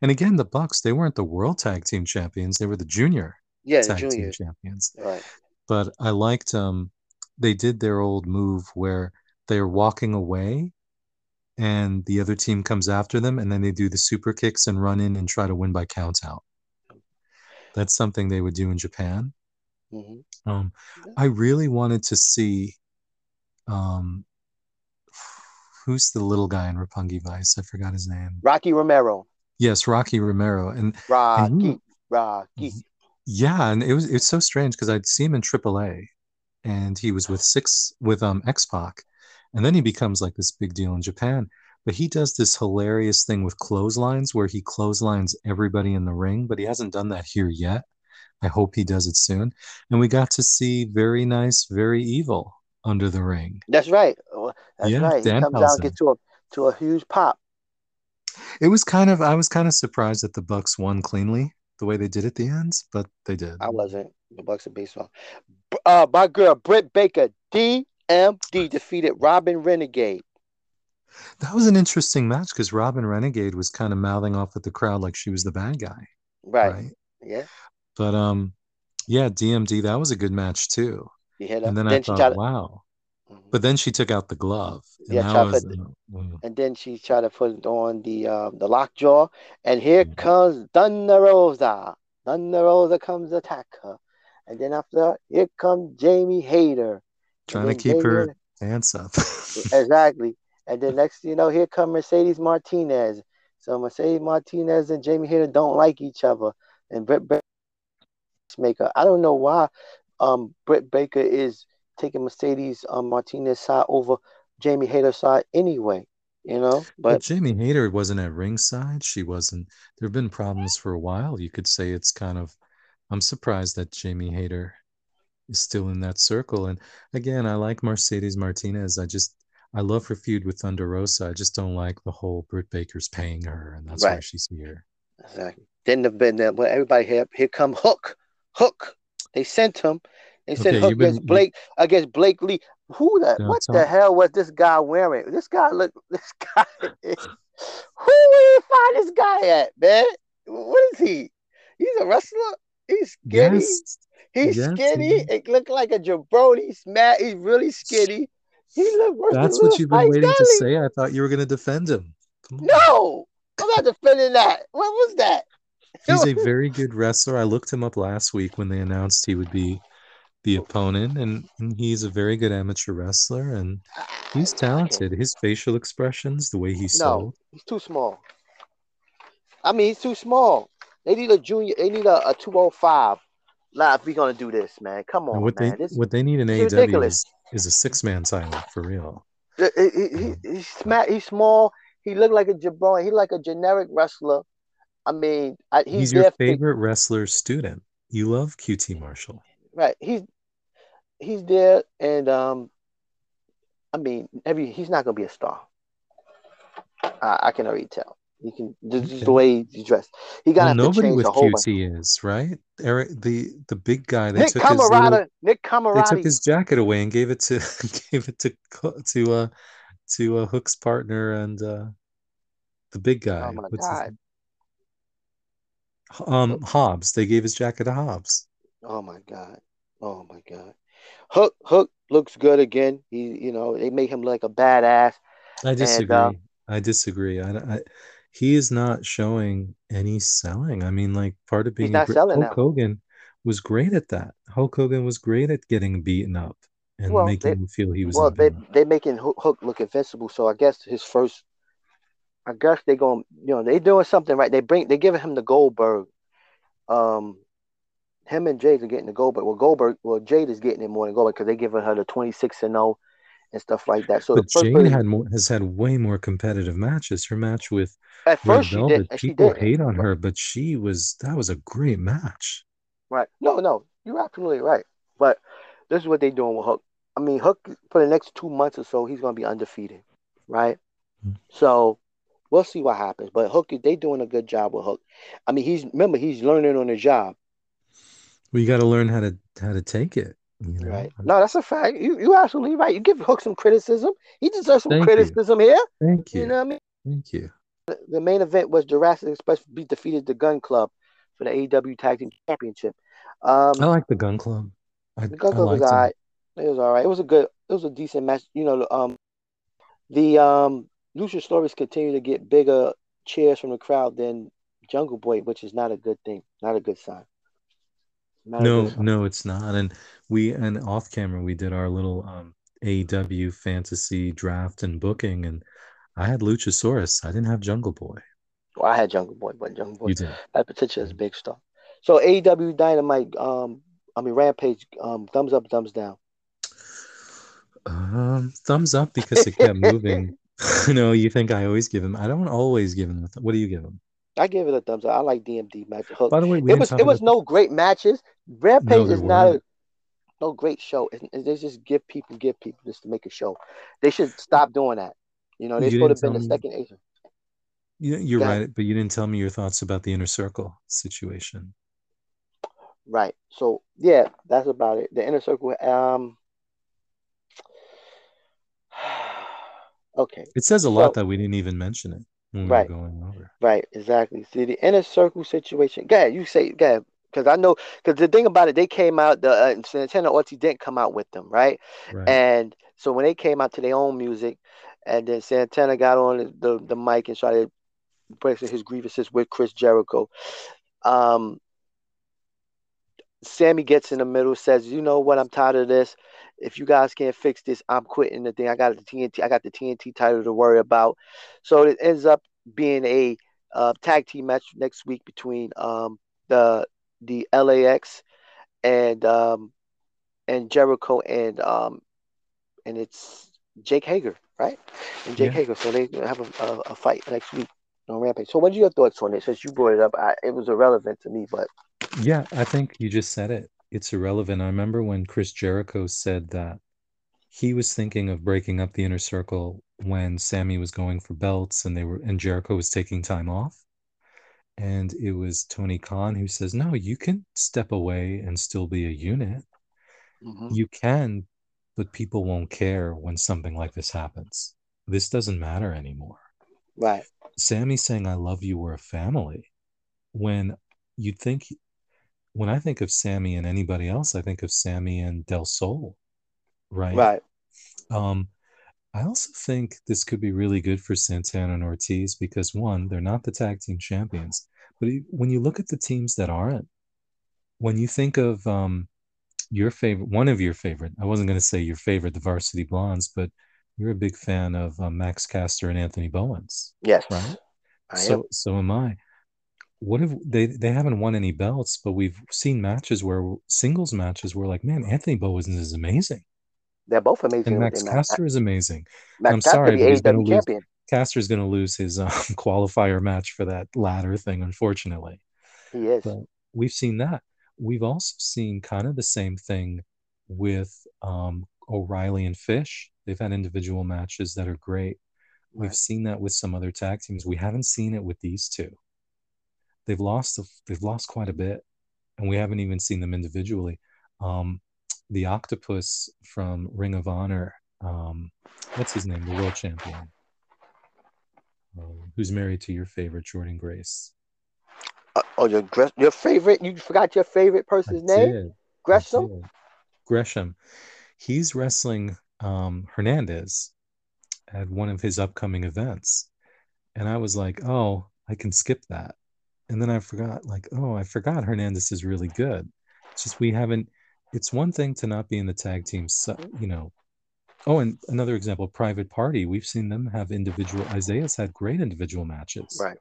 and again, the Bucks, they weren't the world tag team champions, they were the junior Yeah, the tag team junior. champions. Right. But I liked um they did their old move where they're walking away and the other team comes after them and then they do the super kicks and run in and try to win by count out. That's something they would do in Japan. hmm Um, I really wanted to see um, who's the little guy in Roppongi Vice? I forgot his name. Rocky Romero. Yes, Rocky Romero. And Rocky. you- Rocky. yeah, and it was it's so strange because I'd see him in AAA and he was with six with um X Pac, and then he becomes like this big deal in Japan. But he does this hilarious thing with clotheslines where he clotheslines everybody in the ring, but he hasn't done that here yet. I hope he does it soon. And we got to see very nice, very evil under the ring. That's right. Oh, That's Yeah, right. He comes out gets to a to a huge pop. It was kind of I was kind of surprised that the Bucks won cleanly the way they did at the end, but they did. I wasn't. The Bucks of baseball. Uh, my girl Britt Baker, DMD defeated Robyn Renegade. That was an interesting match because Robyn Renegade was kind of mouthing off at the crowd like she was the bad guy, Right. right? Yeah. But um, yeah, DMD that was a good match too. He hit. And then, then I thought, tried wow. Mhm. But then she took out the glove. And Yeah, that tried to was, put uh, uh, and then she tried to put it on the uh, the lockjaw. And here Mhm. comes Thunder Rosa. Thunder Rosa comes attack her. And then after that, here comes Jamie Hayter. Trying to keep her pants up. Exactly. And then next you know, here come Mercedes Martinez. So Mercedes Martinez and Jamie Hayter don't like each other. And Britt Baker. I don't know why um Britt Baker is taking Mercedes um, Martinez side over Jamie Hayter's side anyway. You know, But but Jamie Hayter wasn't at ringside. She wasn't. There have been problems for a while. You could say it's kind of. I'm surprised that Jamie Hayter is still in that circle. And again, I like Mercedes Martinez. I just I love her feud with Thunder Rosa. I just don't like the whole Britt Baker's paying her, and that's why she's here. Exactly. Didn't have been the- well, everybody here here come Hook. Hook. They sent him. They sent Okay, Hook been- against Blake against Blake Li. Who the Now what the tell- hell was this guy wearing? This guy look this guy is, who we find this guy at, man? What is he? He's a wrestler? He's skinny. Yes, He's yes, skinny. It looked like a jabroni. He's mad. He's really skinny. He look worse that's what you've been waiting to say. I thought you were going to defend him. No, I'm not defending that. What was that? He's a very good wrestler. I looked him up last week when they announced he would be the opponent, and, and he's a very good amateur wrestler, and he's ah, talented. His facial expressions, the way he No, sold. he's too small. I mean, he's too small. They need a junior. They need a, a 205. Nah, if we gonna do this, man, come on, And what man. they This, what they need in AEW ridiculous. is, is a six man title for real. he, he, he- he's sma- He's small. He looked like a jabroni. He like a generic wrestler. I mean, I, he's, He's, your favorite wrestler student. You love QT Marshall. right? He's he's there, and um, I mean, every he's not gonna be a star. I, I can already tell. You can this is the way he's dressed. He got Well, nobody with a whole bunch. QT is right. Eric, the the big guy. They Nick took his little- Comoroto, Nick they took his jacket away and gave it to gave it to to uh to uh, Hook's partner and uh the big guy. Oh my What's his God. Um Hobbs. They gave his jacket to Hobbs. Oh my god. Oh my god. Hook Hook looks good again. He you know, they make him like a badass. I disagree. uh, I disagree. I, I he is not showing any selling. I mean, like part of being a not great- selling Hulk now. Hogan was great at that. Hulk Hogan was great at getting beaten up and Well, making they- you feel he was well, they they making Hook, Hook look invincible. So I guess his first, I guess they going, you know, they doing something right. They bring they giving him the Goldberg. Um, him and Jade are getting the Goldberg. Well, Goldberg, well, Jade is getting it more than Goldberg because they giving her the twenty six and zero and stuff like that. So but the first Jade person- had more has had way more competitive matches. Her match with at first Velvet, did, people hate on her, but she was that was a great match. Right. No, no, you're absolutely right. But this is what they're doing with Hook. I mean, Hook for the next two months or so, he's going to be undefeated, right? Mhm. So we'll see what happens. But Hook, they doing a good job with Hook. I mean, he's remember he's learning on the job, Well, you got to learn how to how to take it. You know? right? No, that's a fact. You you absolutely right. You give Hook some criticism. He deserves some Thank you. criticism here. Thank You. you. know what I mean? Thank you. The main event was Jurassic Express beat defeated the Gun Club for the AEW Tag Team Championship. Um, I like the Gun Club. I, The Gun I Club was 'em. alright. It was alright. It was a good. It was a decent match. You know, um, the um, stories continue to get bigger cheers from the crowd than Jungle Boy, which is not a good thing. Not a good sign. No, no, it's not. And we and off camera we did our little um AEW fantasy draft and booking, and I had Luchasaurus. I didn't have Jungle Boy. Well, I had Jungle Boy, but Jungle Boy You did. potential as a big star. So AEW Dynamite, um, I mean Rampage, um, thumbs up, thumbs down. Um, thumbs up because it kept moving. no, you think I always give him? I don't always give him. What do you give him? I give it a thumbs up. I like DMD match. Hook. By the way, we it was it was no great matches. Rampage is not a no great show. It, it- they just give people give people just to make a show. They should stop doing that. You know, they should have been the me. second Asian. You, you're ahead. right, but you didn't tell me your thoughts about the inner circle situation. Right. So yeah, that's about it. The inner circle. Um. Okay. It says a lot So- that we didn't even mention it when we Right. were going over. Right. Exactly. See the inner circle situation. Go ahead. You say. Go ahead. Because I know. Because the thing about it, they came out. The uh, Santana Ortiz didn't come out with them, right? Right. And so when they came out to their own music, and then Santana got on the, the, the mic and started breaking his grievances with Chris Jericho. Um, Sammy gets in the middle, says, "You know what? I'm tired of this. If you guys can't fix this, I'm quitting the thing. I got the TNT. I got the TNT title to worry about." So it ends up being a uh, tag team match next week between um, the the LAX and um, and Jericho and um, and it's Jake Hager, right? And Jake Yeah. Hager. So they have a, a, a fight next week on Rampage. So what are your thoughts on it? Since you brought it up, I, it was irrelevant to me, but Yeah, I think you just said it. It's irrelevant. I remember when Chris Jericho said that he was thinking of breaking up the inner circle when Sammy was going for belts and they were and Jericho was taking time off. And it was Tony Khan who says, No, you can step away and still be a unit. Mhm. You can, but people won't care when something like this happens. This doesn't matter anymore. right, Sammy saying I love you, we're a family. When you'd think when I think of Sammy and anybody else, I think of Sammy and Del Sol. Right. right, Um, I also think this could be really good for Santana and Ortiz because one, they're not the tag team champions. But when you look at the teams that aren't, when you think of um, your favorite, one of your favorite, I wasn't going to say your favorite, the Varsity Blondes, but you're a big fan of uh, Max Caster and Anthony Bowens. yes, Right. I so am. so am I. What if they they haven't won any belts, but we've seen matches where singles matches where like, man, Anthony Bowens is amazing. They're both amazing. And Max. Caster is amazing. Max I'm Caster sorry, the but he's gonna lose. champion. Caster's going to lose his um, qualifier match for that ladder thing, unfortunately. He is. But we've seen that. We've also seen kind of the same thing with um, O'Reilly and Fish. They've had individual matches that are great. We've seen that with some other tag teams. We haven't seen it with these two. They've lost. They've lost quite a bit, and we haven't even seen them individually. Um, the Octopus from Ring of Honor. Um, what's his name? The world champion, um, who's married to your favorite Jordynne Grace. Uh, oh, your your favorite? You forgot your favorite I person's name? did. Gresham. Gresham. He's wrestling um, Hernandez at one of his upcoming events. And I was like, oh, I can skip that. And then I forgot, like, oh, I forgot Hernandez is really good. It's just we haven't it's one thing to not be in the tag team, so- you know. Oh, and another example, Private Party. We've seen them have individual. Isiah's had great individual matches. Right.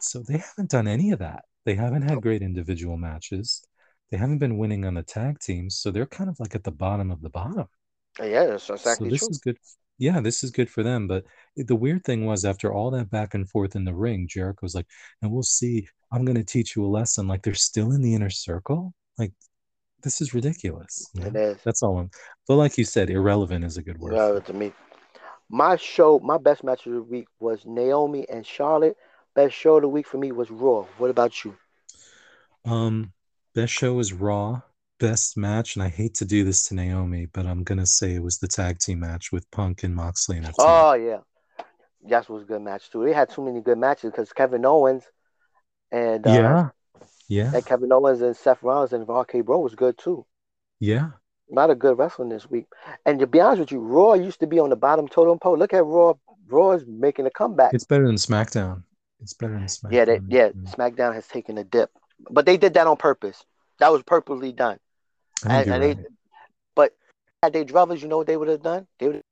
So they haven't done any of that. They haven't had great individual matches. They haven't been winning on the tag teams, so they're kind of like at the bottom of the bottom. Yeah, that's exactly so this true. is good. Yeah, this is good for them. But the weird thing was, after all that back and forth in the ring, Jericho's like, "And we'll see. I'm going to teach you a lesson." Like they're still in the inner circle. Like this is ridiculous. It know? is. That's all. I'm, but like you said, irrelevant is a good word. It. to me. My show, my best match of the week was Naomi and Charlotte. Best show of the week for me was Raw. What about you? Um, best show was Raw. Best match, and I hate to do this to Naomi, but I'm gonna say it was the tag team match with Punk and Moxley and. Oh yeah, that was a good match too. They had too many good matches because Kevin Owens and uh, yeah, yeah, and Kevin Owens and Seth Rollins and RK Bro was good too. yeah. not A lot of good wrestling this week. And to be honest with you, Raw used to be on the bottom totem pole. Look at Raw. Raw is making a comeback. It's better than SmackDown. It's better than SmackDown. yeah, they, yeah. Mm. SmackDown has taken a dip, but they did that on purpose. That was purposely done. Think And, you're they, right. but had they druthers, you know what they would have done? They would have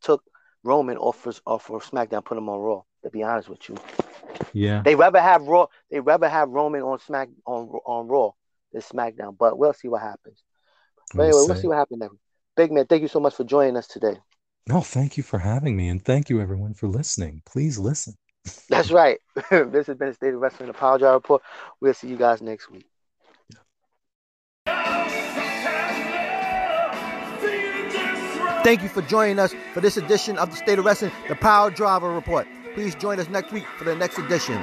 took Roman off of, off of SmackDown, put him on Raw. To be honest with you, Yeah, they rather have Raw. They rather have Roman on Smack on on Raw than SmackDown. But we'll see what happens. But anyway, we'll see. what happens next. Big man, thank you so much for joining us today. No, thank you for having me, and thank you everyone for listening. Please listen. That's right. this has been the State of Wrestling Apology Report. We'll see you guys next week. Thank you for joining us for this edition of the State of Wrestling, the Power Driver Report. Please join us next week for the next edition.